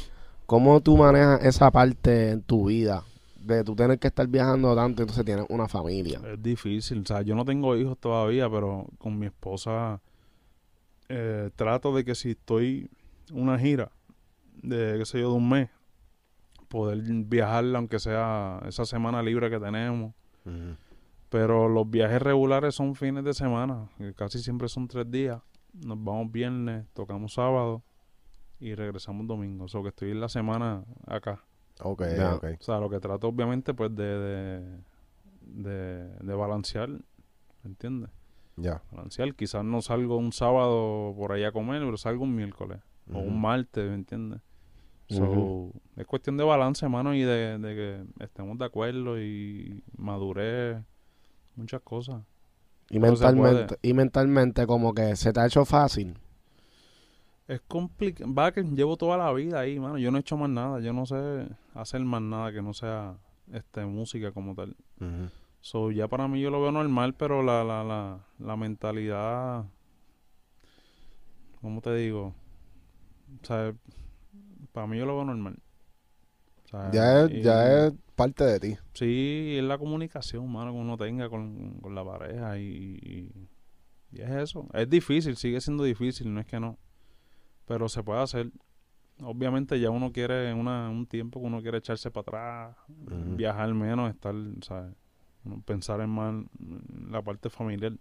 ¿cómo tú manejas esa parte en tu vida? De tú tener que estar viajando tanto, entonces tienes una familia. Es difícil, o sea, yo no tengo hijos todavía, pero con mi esposa eh, trato de que si estoy en una gira de, qué sé yo, de un mes, poder viajar aunque sea esa semana libre que tenemos. Pero los viajes regulares son fines de semana, casi siempre son tres días. Nos vamos viernes, tocamos sábado y regresamos domingo. O sea, que estoy en la semana acá. Ok, Ya. ok. O sea, lo que trato obviamente pues de, de, de, de balancear, ¿me entiendes? Ya. Balancear. Quizás no salgo un sábado por ahí a comer, pero salgo un miércoles o un martes, ¿me entiendes? So. Es cuestión de balance, hermano, y de, de que estemos de acuerdo y madurez, muchas cosas. Y mentalmente, y mentalmente como que se te ha hecho fácil. Es complicado. Va que llevo toda la vida ahí, mano. Yo no he hecho más nada. Yo no sé hacer más nada que no sea este música como tal. So, ya para mí yo lo veo normal, pero la, la, la, la mentalidad, ¿cómo te digo? O sea, para mí yo lo veo normal. Sea, Ya, es, y- ya es parte de ti. Sí, es la comunicación, mano, que uno tenga con, con la pareja y, es eso. Es difícil, sigue siendo difícil, no es que no. Pero se puede hacer. Obviamente ya uno quiere una, un tiempo que uno quiere echarse para atrás, viajar menos, estar, ¿sabes? Pensar en más en la parte familiar.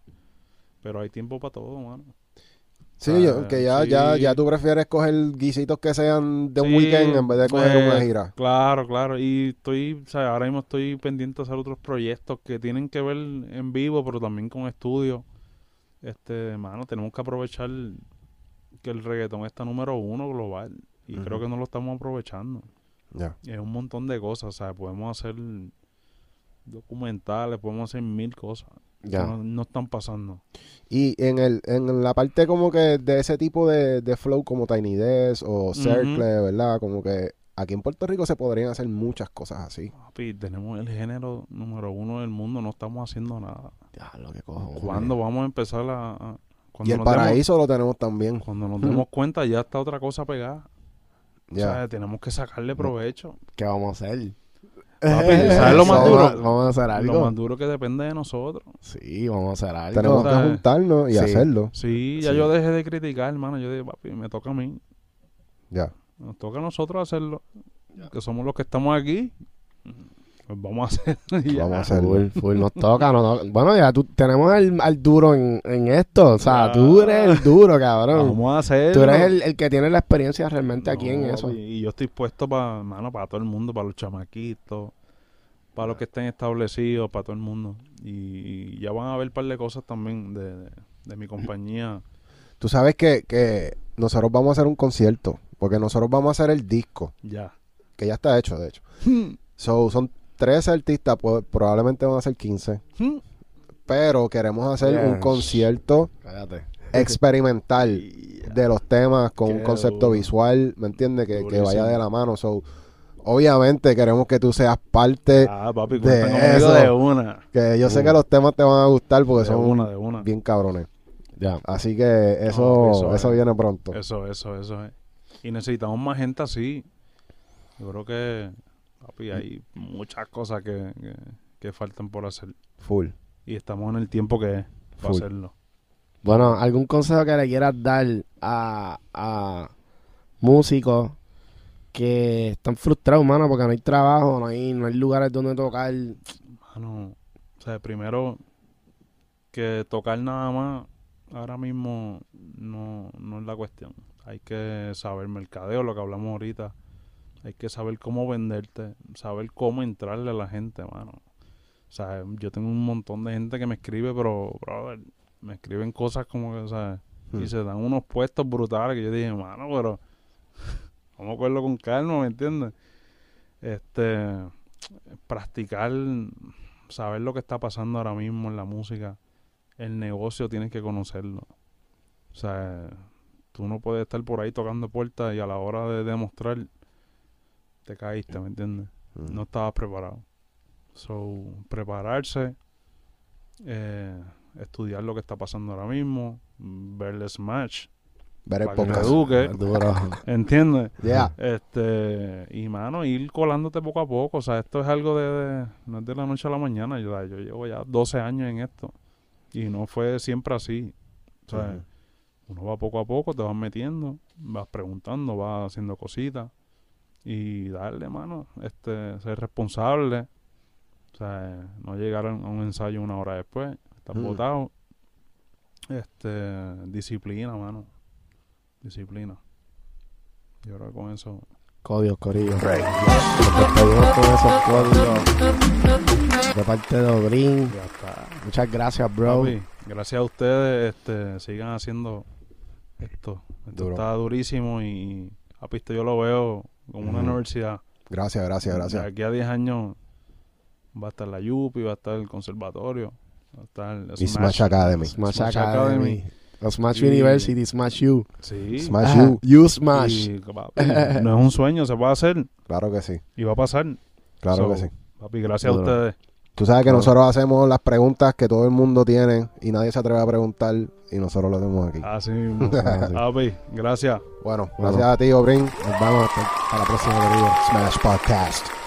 Pero hay tiempo para todo, mano. Sí, Ah, yo, que ya, sí. ya, ya tú prefieres coger guisitos que sean de un Sí, weekend en vez de coger eh, una gira. Claro, claro. Y estoy, o sea, ahora mismo estoy pendiente de hacer otros proyectos que tienen que ver en vivo, pero también con estudio. Este, mano, tenemos que aprovechar que el reggaetón está número uno global. Y creo que no lo estamos aprovechando. Ya. Es un montón de cosas, o sea, podemos hacer documentales, podemos hacer mil cosas. Ya. No, no están pasando. Y en el en la parte como que de ese tipo de, de flow como Tiny Desk o Circle, ¿verdad? Como que aquí en Puerto Rico se podrían hacer muchas cosas así. Papi, tenemos el género número uno del mundo, no estamos haciendo nada. Ya, lo que cojo. ¿Cuándo vamos a empezar a...? a- cuando Y el demos- paraíso lo tenemos también. Cuando nos demos cuenta ya está otra cosa pegada. Ya. O sea, tenemos que sacarle provecho. ¿Qué vamos a hacer? Papi, ¿sabes lo más Vamos duro? a- Vamos a hacer algo. Lo más duro que depende de nosotros. Sí, vamos a hacer algo. Tenemos que juntarnos y Sí. hacerlo. Sí, ya Sí. yo dejé de criticar, hermano. Yo dije, papi, me toca a mí. Ya. Nos toca a nosotros hacerlo. Que somos los que estamos aquí. Pues vamos a ya. Vamos a hacerlo. Full, full, nos toca, nos toca. Bueno, ya tú, tenemos al, al duro en, en esto. O sea, tú eres el duro, cabrón. Vamos a hacerlo. Tú eres el, el que tiene la experiencia realmente aquí en eso. Y yo estoy puesto para, mano, para todo el mundo, para los chamaquitos, para los que estén establecidos, para todo el mundo. Y, ya van a ver un par de cosas también de, de, de mi compañía. Tú sabes que, que nosotros vamos a hacer un concierto. Porque nosotros vamos a hacer el disco. Ya. Que ya está hecho, de hecho. So, son 13 artistas. pues, probablemente van a ser 15. Pero queremos hacer un concierto Cállate. experimental de los temas con un concepto duro. visual, ¿me entiendes? Que, que vaya de la mano. So, obviamente queremos que tú seas parte, Ah, papi, de eso. de una. que yo sé que los temas te van a gustar porque De son una, de una. bien cabrones. Ya. Así que eso, No, eso eso es. viene pronto. Eso, eso, eso es. Y necesitamos más gente así. Yo creo que, papi, hay muchas cosas que, que, que faltan por hacer. Full. Y estamos en el tiempo que es para hacerlo. Bueno, ¿algún consejo que le quieras dar a, a músicos que están frustrados, mano, porque no hay trabajo, no hay, no hay lugares donde tocar? Mano, o sea, primero que tocar nada más ahora mismo no, no es la cuestión. Hay que saber mercadeo, lo que hablamos ahorita. Hay que saber cómo venderte, saber cómo entrarle a la gente, mano. O sea, yo tengo un montón de gente que me escribe, pero, brother, me escriben cosas como que, o sea, Hmm. y se dan unos puestos brutales que yo dije, mano, pero vamos a cogerlo con calma, ¿me entiendes? Este, practicar, saber lo que está pasando ahora mismo en la música, el negocio tienes que conocerlo. O sea, tú no puedes estar por ahí tocando puertas y a la hora de demostrar te caíste, ¿me entiendes? Mm. No estabas preparado. So, prepararse, eh, estudiar lo que está pasando ahora mismo, ver el Smash, Ver el podcast. ¿entiendes? Yeah. Este, y mano, ir colándote poco a poco, o sea, esto es algo de, de- no es de la noche a la mañana, yo, yo llevo ya 12 años en esto y no fue siempre así, o sea, Ujú. uno va poco a poco, te vas metiendo, vas preguntando, vas haciendo cositas y darle, mano, este, ser responsable, o sea, no llegar a un a ensayo una hora después, estás Mm. botado, este, disciplina, mano, disciplina. Yo creo que con eso Códigos, corillo. Con esos códigos de parte de Obrin. ya está. Muchas gracias, bro. Papi, gracias a ustedes, este, sigan haciendo esto. Esto Duro. está durísimo y, papi, esto yo lo veo como una universidad. Gracias, gracias, De gracias. aquí a 10 años va a estar la Yupi, va a estar el conservatorio, va a estar el Y Smash Academy. Smash, Smash Academy. Academy. Los Smash Y- University, Smash You. Sí. Smash you. You Smash. Y, papi, no es un sueño, se puede hacer Claro que sí. y va a pasar. Claro So, que sí. Papi, gracias Duro. a ustedes. Tú sabes que Claro. nosotros hacemos las preguntas que todo el mundo tiene y nadie se atreve a preguntar y nosotros lo hacemos aquí. Así mismo. Papi, gracias. Bueno, Bueno. gracias a ti, Obrin. Nos vemos hasta, hasta la próxima, querido. Smash Podcast.